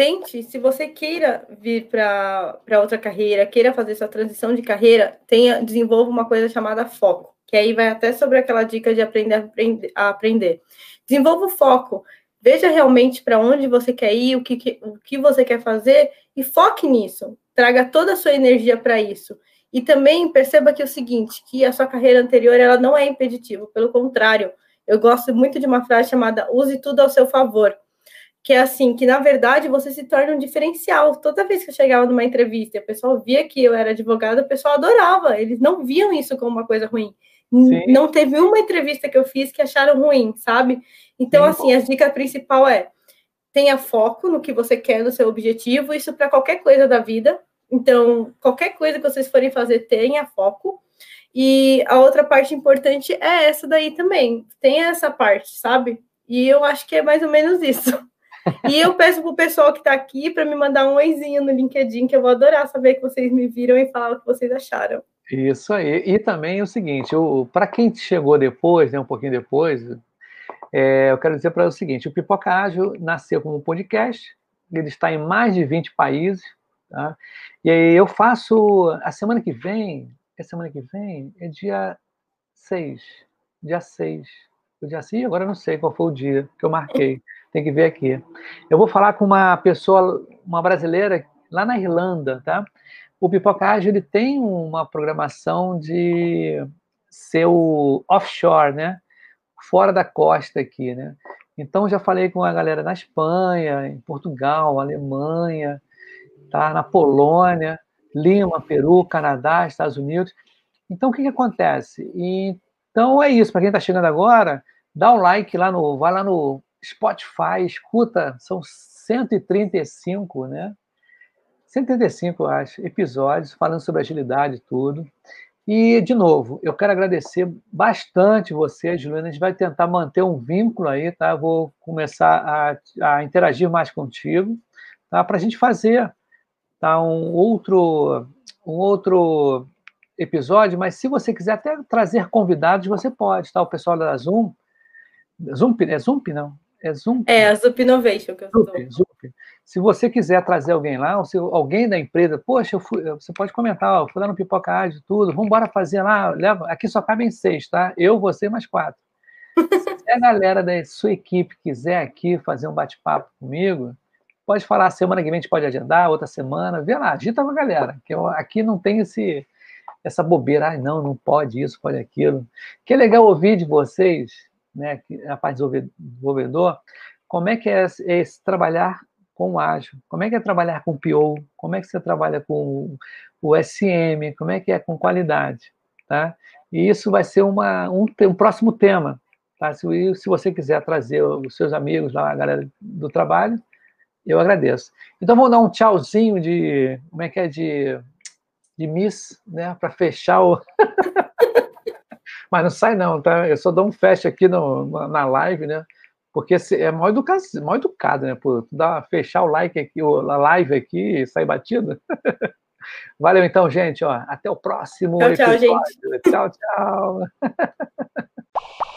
tente, se você queira vir para outra carreira, queira fazer sua transição de carreira, tenha, desenvolva uma coisa chamada foco, que aí vai até sobre aquela dica de aprender a aprender. Desenvolva o foco, veja realmente para onde você quer ir, o que, o que você quer fazer e foque nisso. Traga toda a sua energia para isso. E também perceba que é o seguinte, que a sua carreira anterior ela não é impeditiva, pelo contrário. Eu gosto muito de uma frase chamada use tudo ao seu favor que é assim, que na verdade você se torna um diferencial. Toda vez que eu chegava numa entrevista e o pessoal via que eu era advogada, o pessoal adorava. Eles não viam isso como uma coisa ruim. Sim. Não teve uma entrevista que eu fiz que acharam ruim, sabe? Então, Sim. assim, a dica principal é tenha foco no que você quer, no seu objetivo, isso para qualquer coisa da vida. Então, qualquer coisa que vocês forem fazer, tenha foco. E a outra parte importante é essa daí também. Tenha essa parte, sabe? E eu acho que é mais ou menos isso. E eu peço pro pessoal que está aqui para me mandar um oizinho no LinkedIn, que eu vou adorar saber que vocês me viram e falar o que vocês acharam. Isso aí. E também é o seguinte, para quem chegou depois, né, um pouquinho depois, é, eu quero dizer para o seguinte, o Pipoca Ágil nasceu como podcast, ele está em mais de 20 países, tá? E aí eu faço, a semana que vem, é semana que vem, é dia 6, dia 6, o dia 6, agora eu não sei qual foi o dia que eu marquei. Tem que ver aqui. Eu vou falar com uma pessoa, uma brasileira, lá na Irlanda, tá? O Pipocage, ele tem uma programação de ser o offshore, né? Fora da costa aqui, né? Então, já falei com a galera na Espanha, em Portugal, Alemanha, tá? na Polônia, Lima, Peru, Canadá, Estados Unidos. Então, o que, que acontece? Então, é isso. Para quem está chegando agora, dá um like lá no... Vai lá no Spotify, escuta, são 135, né? 135, acho, episódios falando sobre agilidade e tudo. E, de novo, eu quero agradecer bastante você, Juliana. A gente vai tentar manter um vínculo aí, tá? vou começar a, a interagir mais contigo, tá? Para a gente fazer tá? um, outro, um outro episódio, mas se você quiser até trazer convidados, você pode, tá? O pessoal da Zoom. Zoom, é Zoom, não? É Zoom? É, a Zup Innovation que eu Zup, Zup. Se você quiser trazer alguém lá, ou se alguém da empresa, poxa, fui, você pode comentar, ó, fui lá no Pipoca Ágil, tudo, vamos embora fazer lá, leva, aqui só cabem seis, tá? Eu, você mais quatro. Se a galera da sua equipe quiser aqui fazer um bate-papo comigo, pode falar, semana que vem a gente pode agendar, outra semana, vê lá, agita a galera, que eu, aqui não tem esse, essa bobeira, ah, não, não pode isso, pode aquilo. Que é legal ouvir de vocês, né, a parte de desenvolvedor, como é que é esse trabalhar com o ágil, como é que é trabalhar com PO, como é que você trabalha com o SM, como é que é com qualidade, tá? E isso vai ser uma, um, um próximo tema, tá? Se, se você quiser trazer os seus amigos lá, a galera do trabalho, eu agradeço. Então vamos dar um tchauzinho de, como é que é, de, de Miss, né, para fechar o... Mas não sai não, tá? Eu só dou um fecho aqui no, na live, né? Porque é mal educado, mal educado né? Por dar, fechar o like aqui, a live aqui e sair batido. Valeu então, gente. Ó, até o próximo tchau, episódio. Tchau, gente. Tchau, tchau.